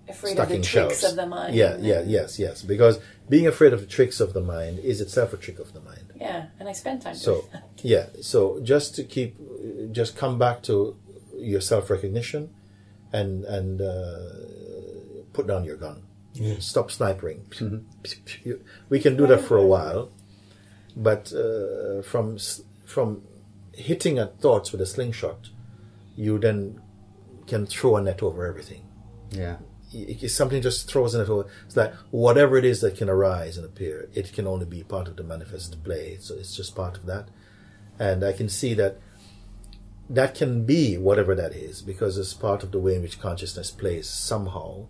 afraid stuck of the in tricks shells. of the mind Yeah, and- yeah, yes, yes. Because being afraid of the tricks of the mind is itself a trick of the mind. yeah and i spend time So, doing that. yeah, so just to keep, just come back to your self recognition, and and uh, put down your gun. Stop snipering. You- We can do that for a while, but uh, from from hitting at thoughts with a slingshot, you then can throw a net over everything Yeah. Something just throws in it over. It's like whatever it is that can arise and appear, it can only be part of the manifest play. So it's just part of that. And I can see that that can be whatever that is because it's part of the way in which consciousness plays somehow.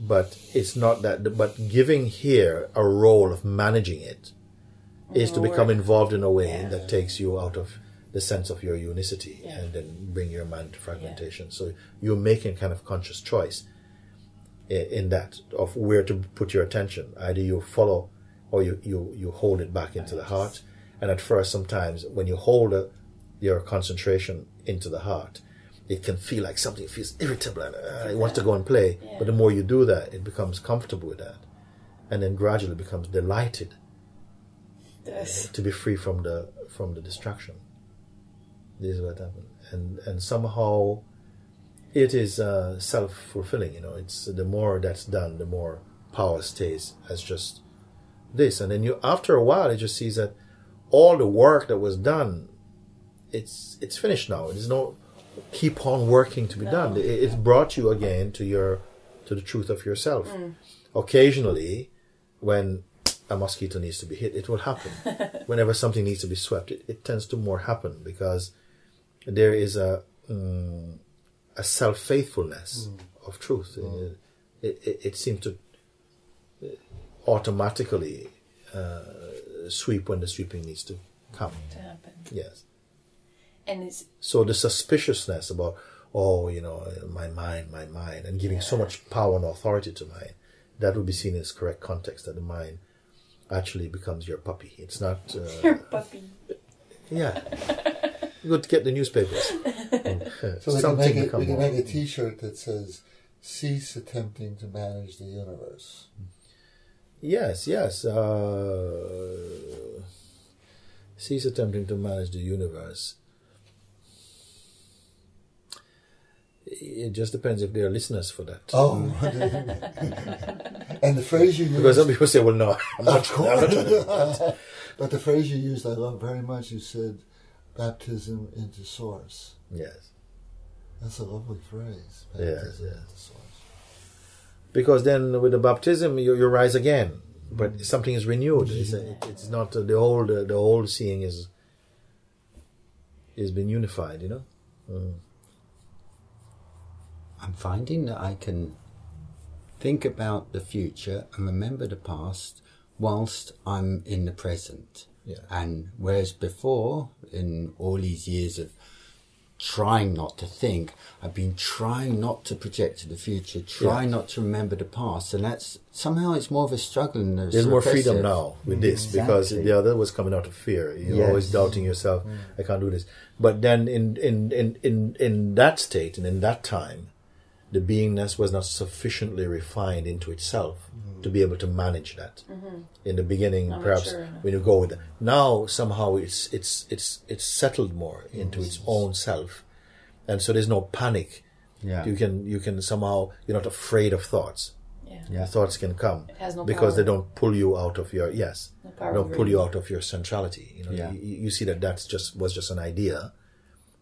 But it's not that. But giving here a role of managing it is to become involved in a way Yeah. that takes you out of the sense of your unicity Yeah. and then bring your mind to fragmentation. So you're making kind of conscious choice in that of where to put your attention. Either you follow or you, you, you hold it back into the heart. And at first, sometimes when you hold uh, your concentration into the heart, it can feel like something feels irritable and uh, it wants to go and play. Yeah. But the more you do that, it becomes comfortable with that. And then gradually becomes delighted This. to be free from the from the distraction. This is what happened, and and somehow it is uh, self fulfilling. You know, it's the more that's done, the more power stays as just this, and then you after a while, it just sees that all the work that was done, it's it's finished now. There's no keep on working to be No. done. It, it brought you again to your to the truth of yourself. Occasionally, when a mosquito needs to be hit, it will happen. Whenever something needs to be swept, it, it tends to more happen because there is a mm, a self faithfulness of truth. It, it, it seems to uh, automatically uh, sweep when the sweeping needs to come. to happen. Yes. And it's So the suspiciousness about, oh, you know, my mind, my mind, and giving so much power and authority to mind, that would be seen in its correct context that the mind actually becomes your puppy. It's not. your Uh, puppy. yeah. Good to get the newspapers. So we can, make it, become we can make a T-shirt that says "Cease attempting to manage the universe." Yes, yes. Uh, cease attempting to manage the universe. It just depends if there are listeners for that. Oh, and the phrase you Because some people say, well, no, I'm not, of I'm not trying to- course, but the phrase you used, I love very much. You said, "Baptism into Source." Yes. That's a lovely phrase. Yeah, Baptism yeah. into Source. Because then with the baptism, you, you rise again, but something is renewed. It's, a, it's not the old, uh, the old seeing is is been unified, you know? Mm. I'm finding that I can think about the future and remember the past whilst I'm in the present. Yeah. And whereas before, in all these years of trying not to think, I've been trying not to project to the future, trying not to remember the past, and that's somehow it's more of a struggle. And There's more freedom now with this mm. because the other was coming out of fear. You're Yes. always doubting yourself. Mm. I can't do this. But then in, in, in, in, in that state and in that time, the beingness was not sufficiently refined into itself to be able to manage that. Mm-hmm. In the beginning, Not perhaps mature enough. when you go with it. Now somehow it's it's it's it's settled more into its mm-hmm. own self, and so there's no panic. Yeah. You can you can somehow you're not afraid of thoughts. Yeah. Yeah. Thoughts can come It has no because they don't pull you out of your yes, No power don't pull you you. out of your centrality. You know, Yeah. you, you see that that's just was just an idea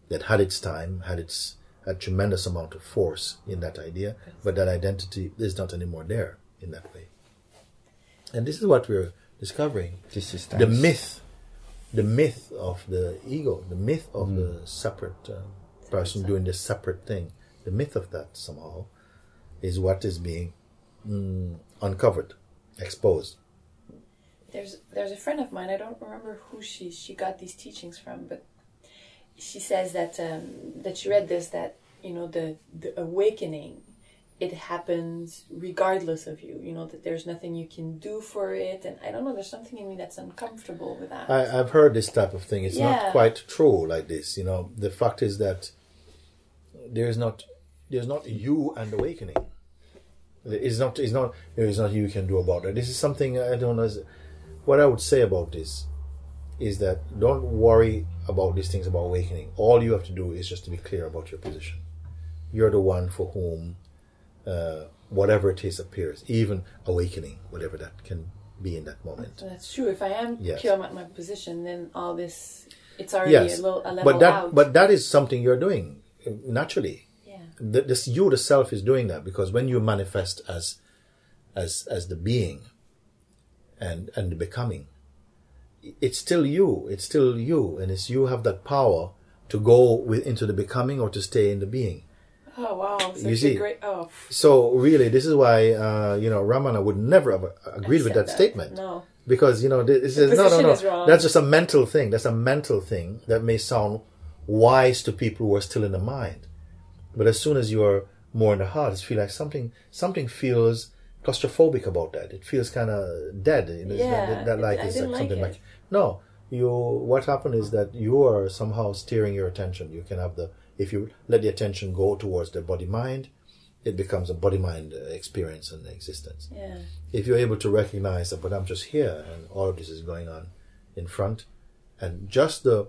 that had its time, had its had tremendous amount of force in that idea, but that identity is not anymore there in that way. And this is what we're discovering: This is the myth, the myth of the ego, the myth of the separate uh, person doing the separate thing. The myth of that somehow is what is being mm, uncovered, exposed. There's there's a friend of mine. I don't remember who she she got these teachings from, but she says that um, that she read this that you know the the awakening it happens regardless of you. You know that there's nothing you can do for it, and I don't know. There's something in me that's uncomfortable with that. I, I've heard this type of thing. It's Yeah. not quite true like this. You know, the fact is that there's not there's not you and awakening. It's not it's not there is not you can do about it. This is something I don't know. What I would say about this is that don't worry about these things about awakening. All you have to do is just to be clear about your position. You're the one for whom uh, whatever it is appears, even awakening, whatever that can be in that moment. That's true. If I am Yes. clear about my position, then all this it's already yes, a little a level but that out. but that is something you're doing uh, naturally. yeah, The, this you the self is doing that because when you manifest as as as the being and and the becoming, it's still you. It's still you, and it's you have that power to go with, into the becoming or to stay in the being. Oh wow! Such You see. great. Oh, So really, this is why uh, you know Ramana would never have agreed with said that, statement. No. because you know this is no no no is that's just a mental thing that's a mental thing that may sound wise to people who are still in the mind but as soon as you are more in the heart it feels like something something feels claustrophobic about that it feels kind of dead you know, Yeah, not- that, like I it's didn't like something like like, it. no you what happened is that you are somehow steering your attention you can have the if you let the attention go towards the body mind it becomes a body mind uh, experience and existence Yeah. if you're able to recognize that, but I'm just here and all of this is going on in front, and just the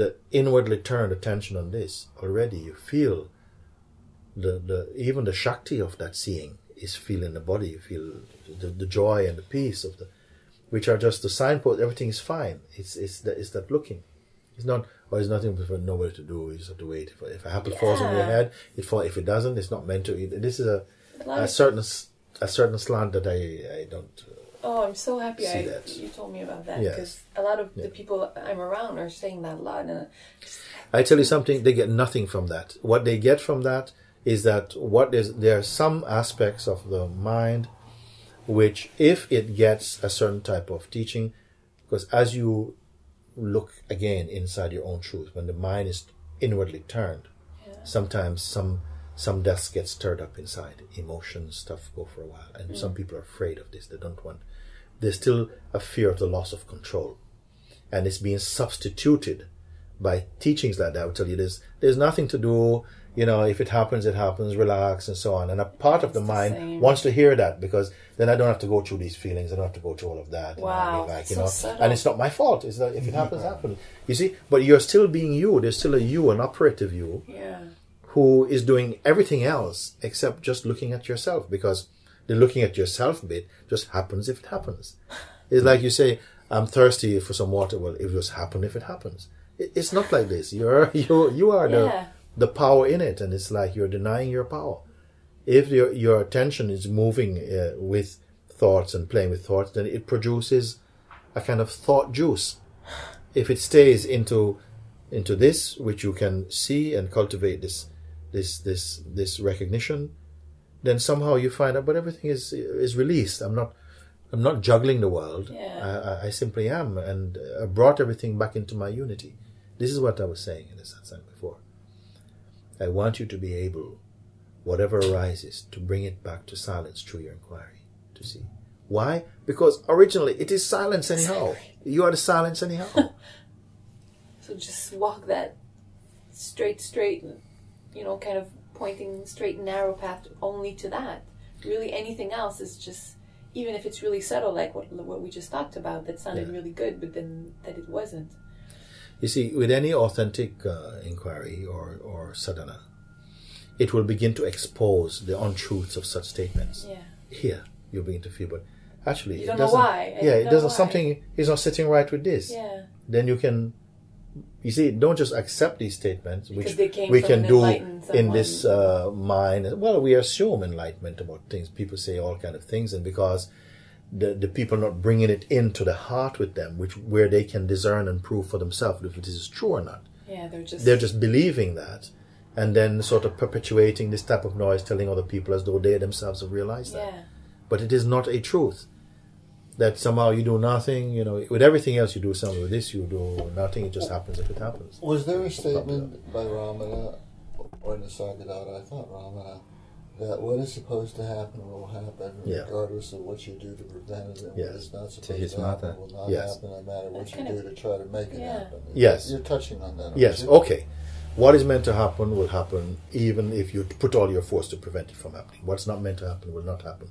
the inwardly turned attention on this, already you feel the the even the shakti of that seeing is feeling the body. You feel the, the joy and the peace of the, which are just the signpost. Everything is fine. It's it's that it's that looking. It's not. Or it's nothing for nowhere to do. You just have to wait. If, if an apple falls on your head, it fall. If it doesn't, it's not meant to. Eat. This is a A certain a certain slant that I I don't. Uh, Oh, I'm so happy I, that. you told me about that Yes. because a lot of Yeah. the people I'm around are saying that a lot. And I tell you something, they get nothing from that. What they get from that is that what is there are some aspects of the mind which, if it gets a certain type of teaching, Because as you look again inside your own truth, when the mind is inwardly turned, sometimes some some dust gets stirred up inside. Emotions, stuff go for a while, and some mm. people are afraid of this. They don't want. There's still a fear of the loss of control, and it's being substituted by teachings like that. I would tell you there's there's nothing to do. You know, if it happens, it happens. Relax and so on. And a part of the It's the mind same. wants to hear that because then I don't have to go through these feelings. I don't have to go through all of that. and I Wow, mean, like you so know, subtle. and it's not my fault. It's that if it happens, happens. You see, but you're still being you. There's still a you, an operative you, Yeah. who is doing everything else except just looking at yourself because the looking at yourself bit just happens if it happens. It's like you say, I'm thirsty for some water. Well, it just happen if it happens. It, it's not like this. You're you you are the Yeah. the power in it, and it's like you're denying your power. If your your attention is moving uh, with thoughts and playing with thoughts, then it produces a kind of thought juice. If it stays into into this, which you can see and cultivate this this this this recognition, then somehow you find out, but everything is is released. I'm not I'm not juggling the world. Yeah. I, I, simply am, and I brought everything back into my unity. This is what I was saying in the satsang. I want you to be able, whatever arises, to bring it back to silence through your inquiry. To see why? Because originally it is silence anyhow. You are the silence anyhow. So just walk that straight, straight, you know, kind of pointing straight and narrow path only to that. Really, anything else is just, even if it's really subtle, like what what we just talked about, that sounded Yeah. really good, but then that it wasn't. You see, with any authentic uh, inquiry or, or sadhana, it will begin to expose the untruths of such statements. Yeah. Here, you'll begin to feel, but actually, You it don't know doesn't. why. I Yeah, it doesn't. Something is not sitting right with this. Yeah. Then you can, you see, don't just accept these statements, Because which they came we can do in this uh, mind. Well, we assume enlightenment about things. People say all kind of things, and because the, the people not bringing it into the heart with them, which where they can discern and prove for themselves if it is true or not Yeah, they're just. they're just believing that and then sort of perpetuating this type of noise telling other people as though they themselves have realized that Yeah. but it is not a truth that somehow you do nothing you know with everything else you do something with this you do nothing it just happens if it happens Was there a statement by Ramana or Nisargadatta, I thought Ramana, that what is supposed to happen will happen Yeah. regardless of what you do to prevent it, and Yes. what is not supposed his to happen mother. will not Yes. happen no matter what That's you do of- to try to make it Yeah. happen. Yes. You're touching on that. yes you? okay what is meant to happen will happen even if you put all your force to prevent it from happening what's not meant to happen will not happen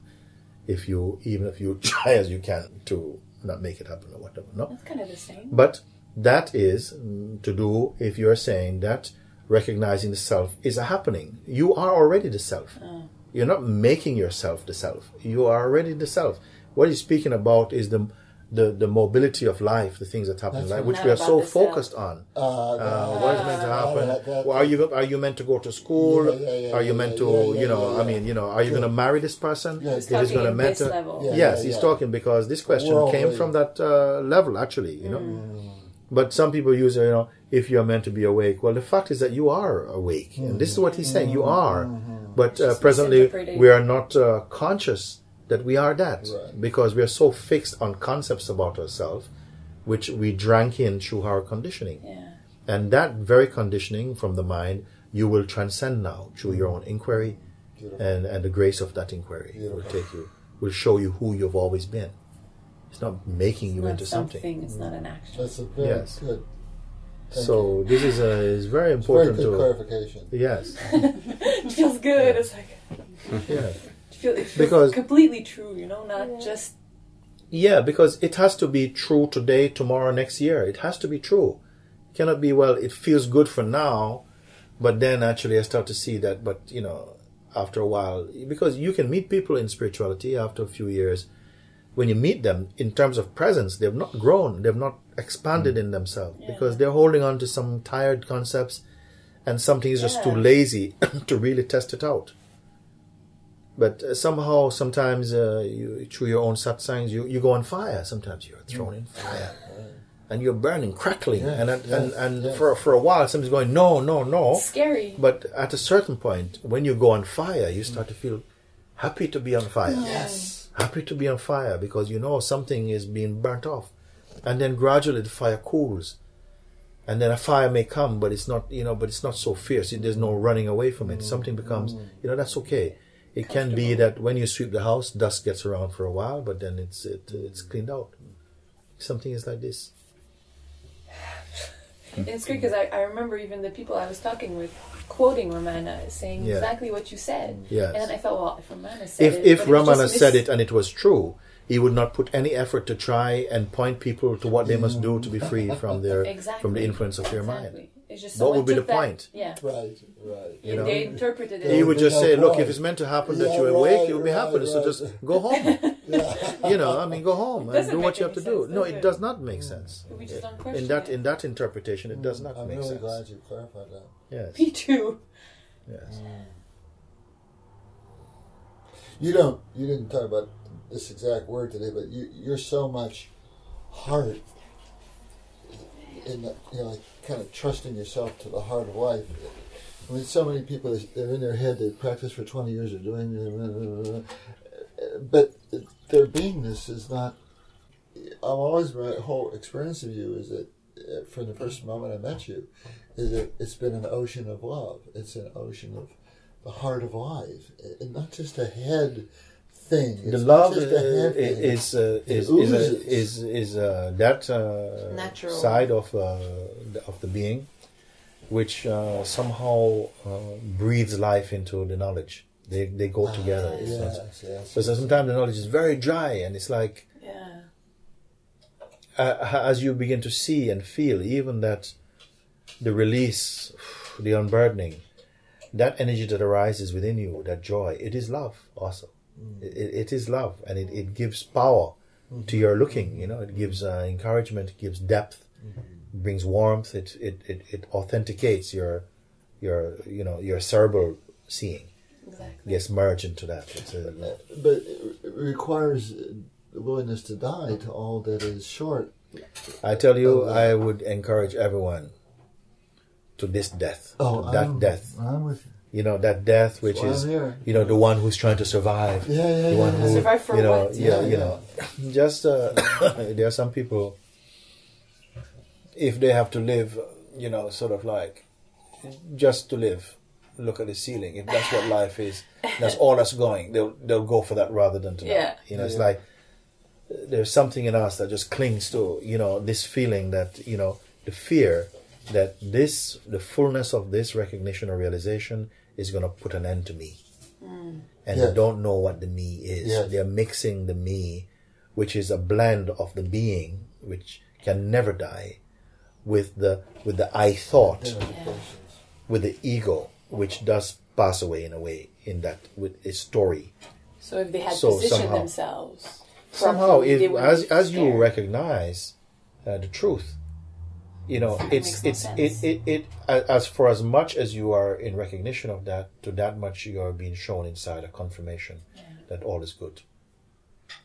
if you even if you try as you can to not make it happen or whatever no That's kind of the same. But that is mm, to do if you're saying that recognizing the self is a happening. You are already the self. You're not making yourself the self. You are already the self. What he's speaking about is the the, the mobility of life, the things that happen in life, which we are so the self. focused on. Uh, Uh, what is meant to happen? that- that- Well, are you are you meant to go to school? Yeah, yeah, yeah, are you meant yeah, to yeah, you know? yeah, I mean, you know, are you Good. going to marry this person? Yeah, He's it's talking gonna in matter- Yeah, yes, yeah, he's yeah. talking because this question Worldly. came from that uh, level, actually. You know, Mm. But some people use, you know, if you're meant to be awake. Well, the fact is that you are awake, and this is what he's saying. You are, but uh, presently we are not uh, conscious that we are that Right. because we are so fixed on concepts about ourselves, which we drank in through our conditioning. Yeah. And that very conditioning from the mind, you will transcend now through your own inquiry, Beautiful. and, and the grace of that inquiry will take you, will show you who you've always been. It's not making you Not into something. something. It's not an action. That's a very Yes. good. Thank So this is a, is very It's very important good to clarification. yes, it feels good. It's like yeah, it feels, it feels Because- completely true. You know, not just yeah, because it has to be true today, tomorrow, next year. It has to be true. It cannot be well. It feels good for now, but then actually I start to see that. But you know, after a while, because you can meet people in spirituality after a few years. When you meet them, in terms of presence, they've not grown. They've not expanded in themselves because they're holding on to some tired concepts, and something is just too lazy to really test it out. But uh, somehow, sometimes uh, you, through your own satsangs, you, you go on fire. Sometimes you're thrown in fire, and you're burning, crackling, Yes, and and, yes, and, and yes. for for a while, somebody's going, no, no, no. scary. But at a certain point, when you go on fire, you start to feel happy to be on fire. Yes. Happy to be on fire because you know something is being burnt off. and then gradually the fire cools. And then a fire may come but it's not you know but it's not so fierce. There's no running away from it. Something becomes mm. you know that's okay. It can be that when you sweep the house dust gets around for a while but then it's it, it's cleaned out. Something is like this it's great because I, I remember even the people I was talking with quoting Ramana saying Yeah. exactly what you said. Yes. And I thought, well, if Ramana said if it, if Ramana said mis- it and it was true he would not put any effort to try and point people to what they must do to be free from their exactly from the influence of their exactly. mind It's just What would be took the that- point? Yeah. Right, right. You know? they interpreted it. He would would just say, "Look, point. if it's meant to happen that Yeah, you're awake, right, it will be right, happening. So right. just go home. you know, I mean, go home and do what you have to any do. sense, No, it it? does not make sense. We just don't In that it. in that interpretation, it does mm. not I'm make really sense. glad you clarified that. Yes, Me too. yes. Mm. You don't. You didn't talk about this exact word today, but you, you're so much heart in the, you know, like kind of trusting yourself to the heart of life. I mean, so many people they're in their head. They practice for twenty years. They're doing, but their beingness is not. I'm always my whole experience of you is that uh, from the first moment I met you, is that it's been an ocean of love. It's an ocean of the heart of life, and not just a head thing. The love not is a head thing. is uh, It is is oozes. uh, is, is uh, that uh, Natural. side of uh, the- of the being, which uh, somehow uh, breathes life into the knowledge. They they go together. It's not- Yes, yes. But sometimes the knowledge is very dry, and it's like Yeah. uh, as you begin to see and feel, even that the release, the unburdening, that energy that arises within you, that joy, it is love also. Mm. It, it is love, and it, it gives power mm-hmm. to your looking. You know, it gives uh, encouragement, it gives depth, mm-hmm. brings warmth. It, it it it authenticates your your you know your cerebral seeing Exactly. gets merged into that. It's a, uh, but it requires the willingness to die to all that is short. I tell you, Oh, I would encourage everyone to this death, Oh, to that I'm, death. I'm with you. You know that death, which why is I'm you know the one who's trying to survive. Yeah, yeah, the one yeah, who. Survive for you know, what? yeah, Yeah, you know, just uh, there are some people if they have to live, you know, sort of like just to live. Look at the ceiling. If that's what life is, that's all that's going. They'll they'll go for that rather than to. Yeah. die. You know, it's like there's something in us that just clings to you know this feeling that you know the fear that this the fullness of this recognition or realization is going to put an end to me and Yeah. they don't know what the me is Yes. they're mixing the me which is a blend of the being which can never die with the with the i thought with the ego which does pass away in a way in that with its story So if they had So positioned somehow- themselves somehow properly, if as as you scared. recognize uh, the truth you know That it's makes no it's it, it it as for as much as you are in recognition of that to that much you are being shown inside a confirmation that all is good.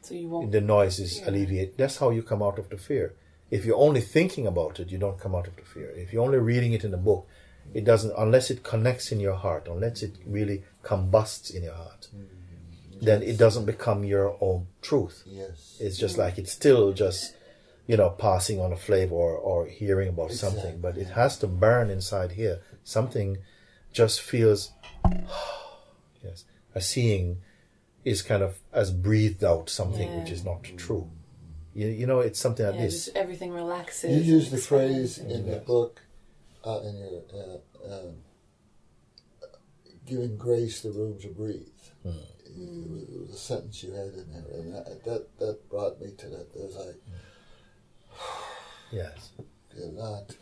So you won't. the noise is Yeah. alleviated that's how you come out of the fear. If you're only thinking about it you don't come out of the fear. If you're only reading it in a book it doesn't unless it connects in your heart unless it really combusts in your heart mm-hmm. then it doesn't become your own truth. Yes. it's just like it's still just you know passing on a flavor or, or hearing about something but it has to burn inside here something just feels yes a seeing is kind of as breathed out something which is not true you, you know it's something like yeah, this just everything relaxes. You use the phrase in the book, uh, in your uh, um, giving grace the room to breathe. Hmm. It, was, it was a sentence you had in there, and that that, that brought me to that. It was like yes you're not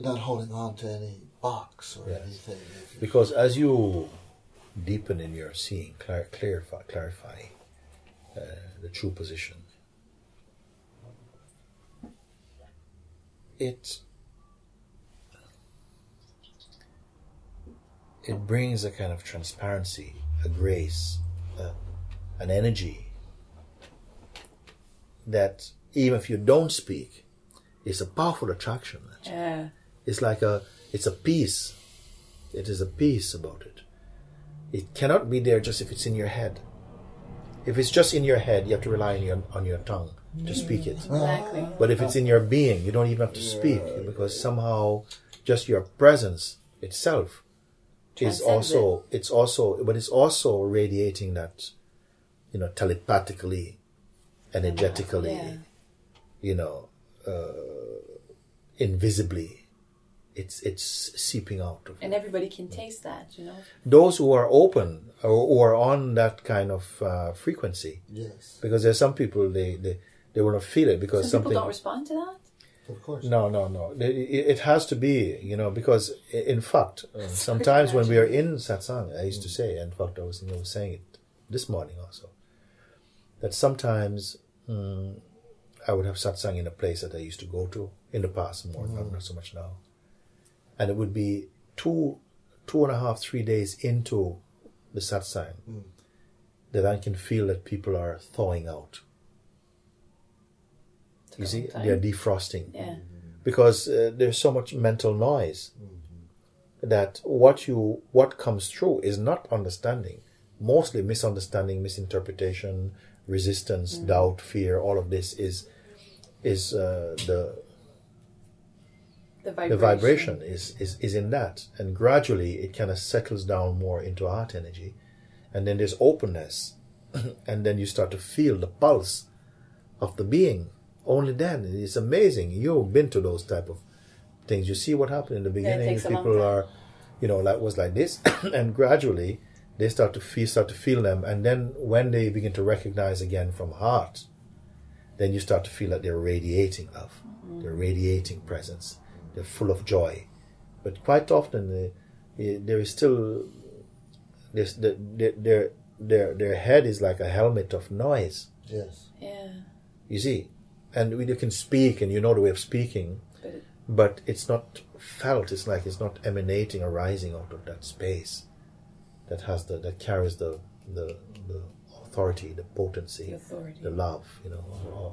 not holding on to any box or Yes. anything. Because as you deepen in your seeing clar- clarify clarify uh, the true position it it brings a kind of transparency a grace uh, an energy that even if you don't speak it's a powerful attraction Yeah. it's like a it's a peace it is a peace about it it cannot be there just if it's in your head if it's just in your head you have to rely on your on your tongue to speak it. Mm, exactly. But if it's in your being, you don't even have to speak because somehow just your presence itself is Transcends also it's also but it's also radiating that you know telepathically, energetically, Yeah. You know, uh, invisibly. It's it's seeping out of And everybody can taste that, you know. those who are open or, or are on that kind of uh, frequency. Yes, Because there's some people they they, they will not feel it because Some people something don't respond to that. of course. No, no, no. It, it it has to be, you know, because in fact, uh, sometimes when we are in satsang, I used to say, in fact, I was, I was saying it this morning also, that sometimes mm, I would have satsang in a place that I used to go to in the past more, not- not so much now, and it would be two, two and a half, three days into the satsang hmm. that I can feel that people are thawing out. Took You see, time. they're defrosting Yeah. Hmm. because uh, there's so much mental noise hmm. that what you what comes through is not understanding mostly misunderstanding misinterpretation resistance doubt fear all of this is is uh, the The vibration. the vibration. is, is is in that. And gradually it kind of settles down more into heart energy. And then there's openness. And then you start to feel the pulse of the being. Only then. It's amazing. You've been to those type of things. You see what happened in the beginning. people are you know like was like this. And gradually they start to feel start to feel them. And then when they begin to recognize again from heart then you start to feel that they're radiating love. They're radiating presence. They're full of joy. But quite often there is still there's the, their, their their their head is like a helmet of noise. Yes, Yeah. you see? And we- you can speak and you know the way of speaking But it, but it's not felt. It's like it's not emanating arising out of that space that has the that carries the the, the authority the potency the authority. the love you know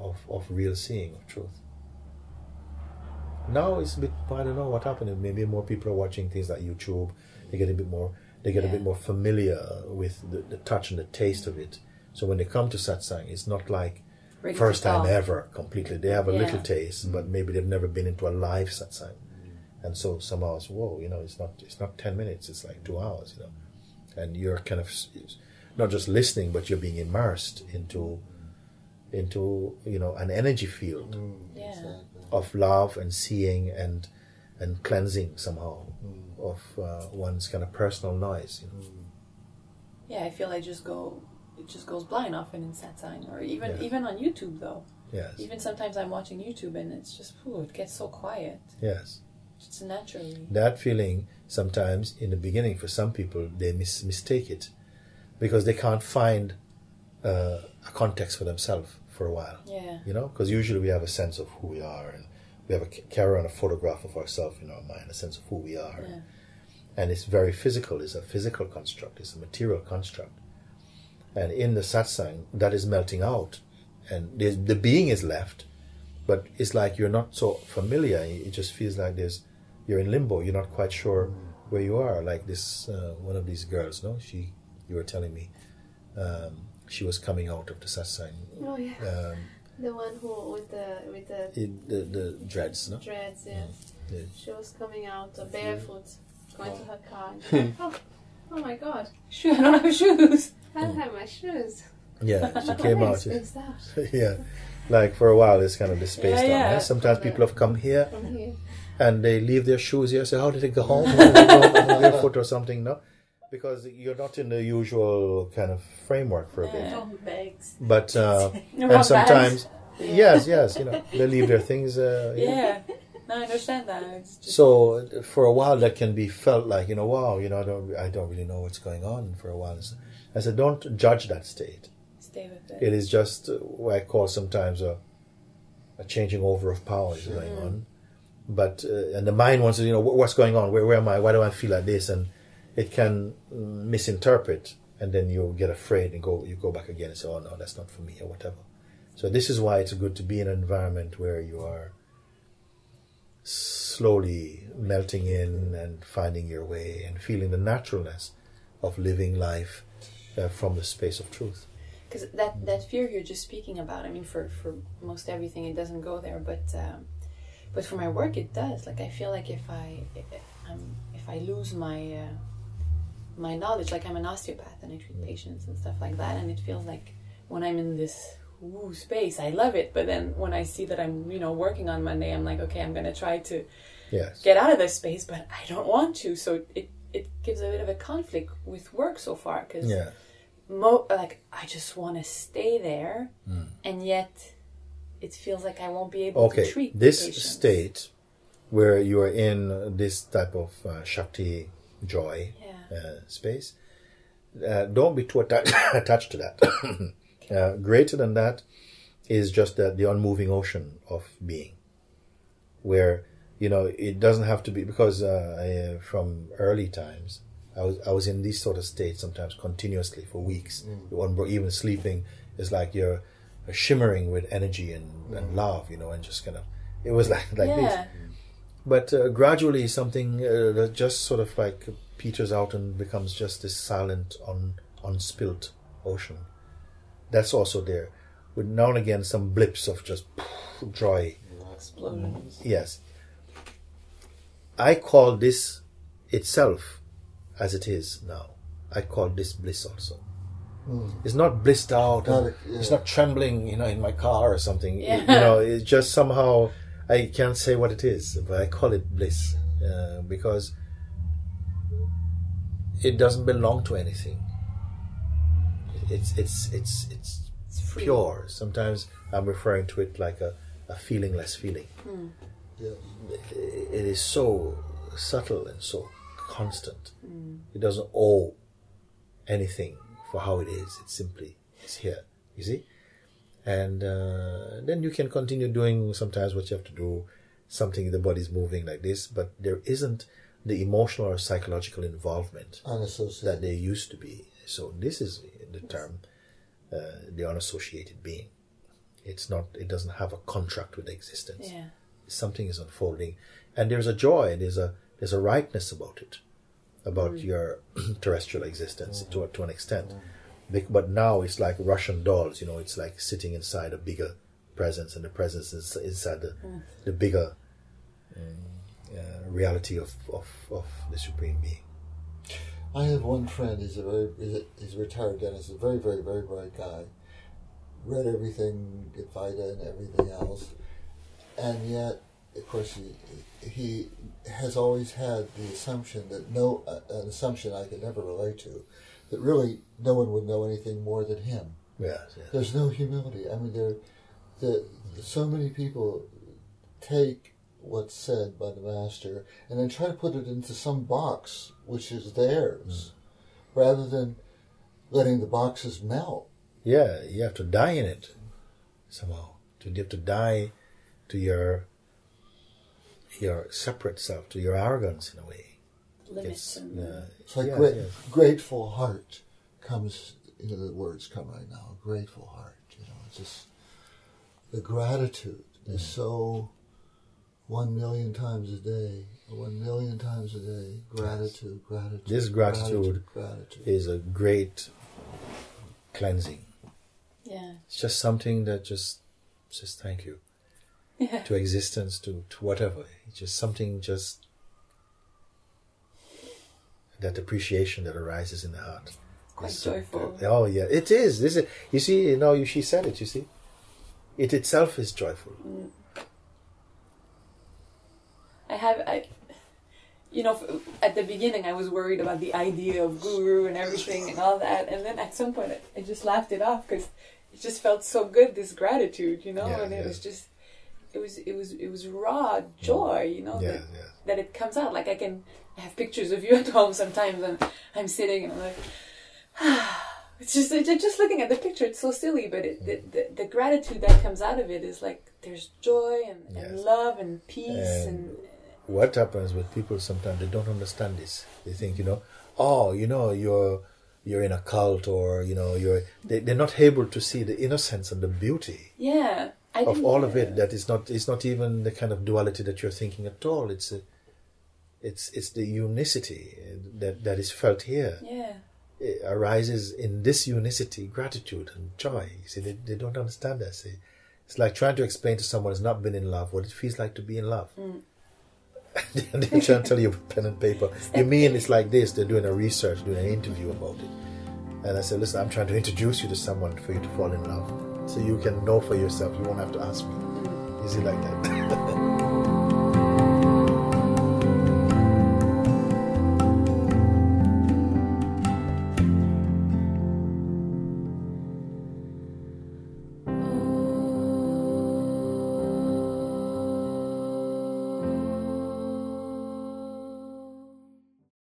of, of real seeing of truth. Now it's a bit i don't know what happened. Maybe more people are watching things like youtube. They get a bit more they get a bit more familiar with the, the touch and the taste of it. So when they come to satsang it's not like Ready first time ever completely. They have a Yeah. little taste but mm. maybe they've never been into a live satsang. Mm. And so somehow it's whoa you know it's not it's not 10 minutes. It's like two hours you know and you're kind of not just listening but you're being immersed into into you know an energy field mm, Yeah. exactly. of love and seeing and and cleansing somehow mm. of uh, one's kind of personal noise you know? Mm. Yeah, I feel I just go. It just goes blind often in satsang, or even Yeah. even on YouTube though. yes Even sometimes I'm watching YouTube and it's just, ooh, it gets so quiet. yes Just naturally. that feeling sometimes in the beginning for some people they mis- mistake it because they can't find uh, a context for themselves for a while Yeah. you know because usually we have a sense of who we are and we have a carry on a photograph of ourselves in our mind a sense of who we are Yeah. and it's very physical it's a physical construct it's a material construct and in the satsang that is melting out and the being is left but it's like you're not so familiar it just feels like there's you're in limbo you're not quite sure where you are like this uh, one of these girls no she you were telling me um, she was coming out of the satsang Oh yeah, um, the one who with the with the it, the, the dreads no dreads. Yeah, Yeah. she was coming out uh, barefoot, going to her car. Oh, oh my God, Shoe, I don't have shoes. I don't have my shoes. yeah she came out that yeah like for a while it's kind of the space Yeah, yeah. sometimes people have come here from here? And they leave their shoes here. So how did they go home? How did they go barefoot or something? No, because you're not in the usual kind of framework for a bit. Yeah. bags. But uh, and sometimes, yes, yes, you know, they leave their things. Uh, Yeah. No, I understand that. It's just, So for a while, that can be felt like you know, wow, you know, I don't, I don't really know what's going on. For a while, I said, don't judge that state. stay with it. It is just uh, what I call sometimes a, a changing over of power is going on. But uh, and the mind wants to, you know, what's going on? Where, where am I? Why do I feel like this? And it can mm, misinterpret, and then you get afraid and go, you go back again and say, oh no, that's not for me or whatever. So this is why it's good to be in an environment where you are slowly melting in and finding your way and feeling the naturalness of living life uh, from the space of truth. because that that fear you're just speaking about. I mean, for for most everything, it doesn't go there, but um, but for my work, it does. Like I feel like if I um, if I lose my uh, my knowledge, like I'm an osteopath and I treat patients and stuff like that, and it feels like when I'm in this woo space, I love it. But then when I see that I'm you know working on Monday, I'm like, okay, I'm gonna try to Yes. get out of this space, but I don't want to. So it it gives a bit of a conflict with work so far because Yeah. mo- like I just want to stay there, Hmm. and yet it feels like I won't be able Okay. to treat This patients. state where you are in this type of uh, Shakti joy Yeah. uh, space, uh, don't be too atta- attached to that. uh, greater than that is just the, the unmoving ocean of being, where you know it doesn't have to be because uh, I, from early times I was I was in these sort of states sometimes continuously for weeks. One even sleeping is like you're shimmering with energy and, and love, you know, and just kind of it was like like this. But uh, gradually something uh, that just sort of like peters out and becomes just this silent un, unspilt ocean. That's also there. With now and again some blips of just joy explosions. yes. I call this itself as it is now. I call this bliss also Hmm. it's not blissed out Not yeah. it's not trembling you know in my car or something. Yeah. you know it's just somehow i can't say what it is but i call it bliss uh, because it doesn't belong to anything. It's it's it's it's It's pure. Sometimes i'm referring to it like a, a feelingless feeling. Hmm. Yeah. it is so subtle and so constant. Hmm. It doesn't owe anything for how it is. It's simply it's here. You see, and uh, then you can continue doing sometimes what you have to do. Something the body's moving like this, but there isn't the emotional or psychological involvement Unassociated. that there used to be. So this is the term, uh, the unassociated being. It's not. It doesn't have a contract with existence Yeah, something is unfolding and there's a joy there's a there's a rightness about it about your terrestrial existence to, to an extent Bec- but now it's like russian dolls you know it's like sitting inside a bigger presence and the presence is inside the, the bigger um, uh, reality of, of, of the supreme being I have one friend. He's a very he's a, he's a retired dentist. A very very very bright guy. Read everything, Advaita and everything else, and yet, of course, he he has always had the assumption that no uh, an assumption I could never relate to, that really no one would know anything more than him. yes, yes. There's no humility. I mean, there, the so many people take what's said by the master and then try to put it into some box which is theirs, rather than letting the boxes melt. yeah you have to die in it somehow to you have to die to your your separate self to your arrogance in a way limits It's, and uh, It's like yes, great, yes. grateful heart comes. You know, the words come right now. Grateful heart. You know, it's just the gratitude is so one million times a day. One million times a day. Gratitude, gratitude. This gratitude gratitude. is a great cleansing. yeah, It's just something that just says thank you yeah, to existence, to, to whatever. It's just something just that appreciation that arises in the heart. quite is so joyful. good. Oh yeah, it is. This is. You see, you know, she said it. You see, it itself is joyful. Mm. I have I. You know, at the beginning, I was worried about the idea of guru and everything and all that, and then at some point, I, I just laughed it off because it just felt so good. This gratitude, you know, Yeah, and it yeah. was just, it was, it was, it was raw joy, you know, Yeah, that, yeah. that it comes out. Like I can I have pictures of you at home sometimes, and I'm sitting and I'm like, ah, it's just it's just looking at the picture. It's so silly, but it, the, the the gratitude that comes out of it is like there's joy and, and love and peace And- and what happens with people sometimes they don't understand this they think you know oh you know you're you're in a cult or you know you're they, they're not able to see the innocence and the beauty yeah. I of all of it that is not it's not even the kind of duality that you're thinking at all it's a, it's it's the unicity that that is felt here Yeah, it arises in this unicity, gratitude and joy. You see, they, they don't understand that. See, it's like trying to explain to someone who's not been in love what it feels like to be in love. Mm. and they're trying to tell you with pen and paper. You mean it's like this? They're doing a research, doing an interview about it. And I said, listen, I'm trying to introduce you to someone for you to fall in love, so you can know for yourself. You won't have to ask me. Is it like that?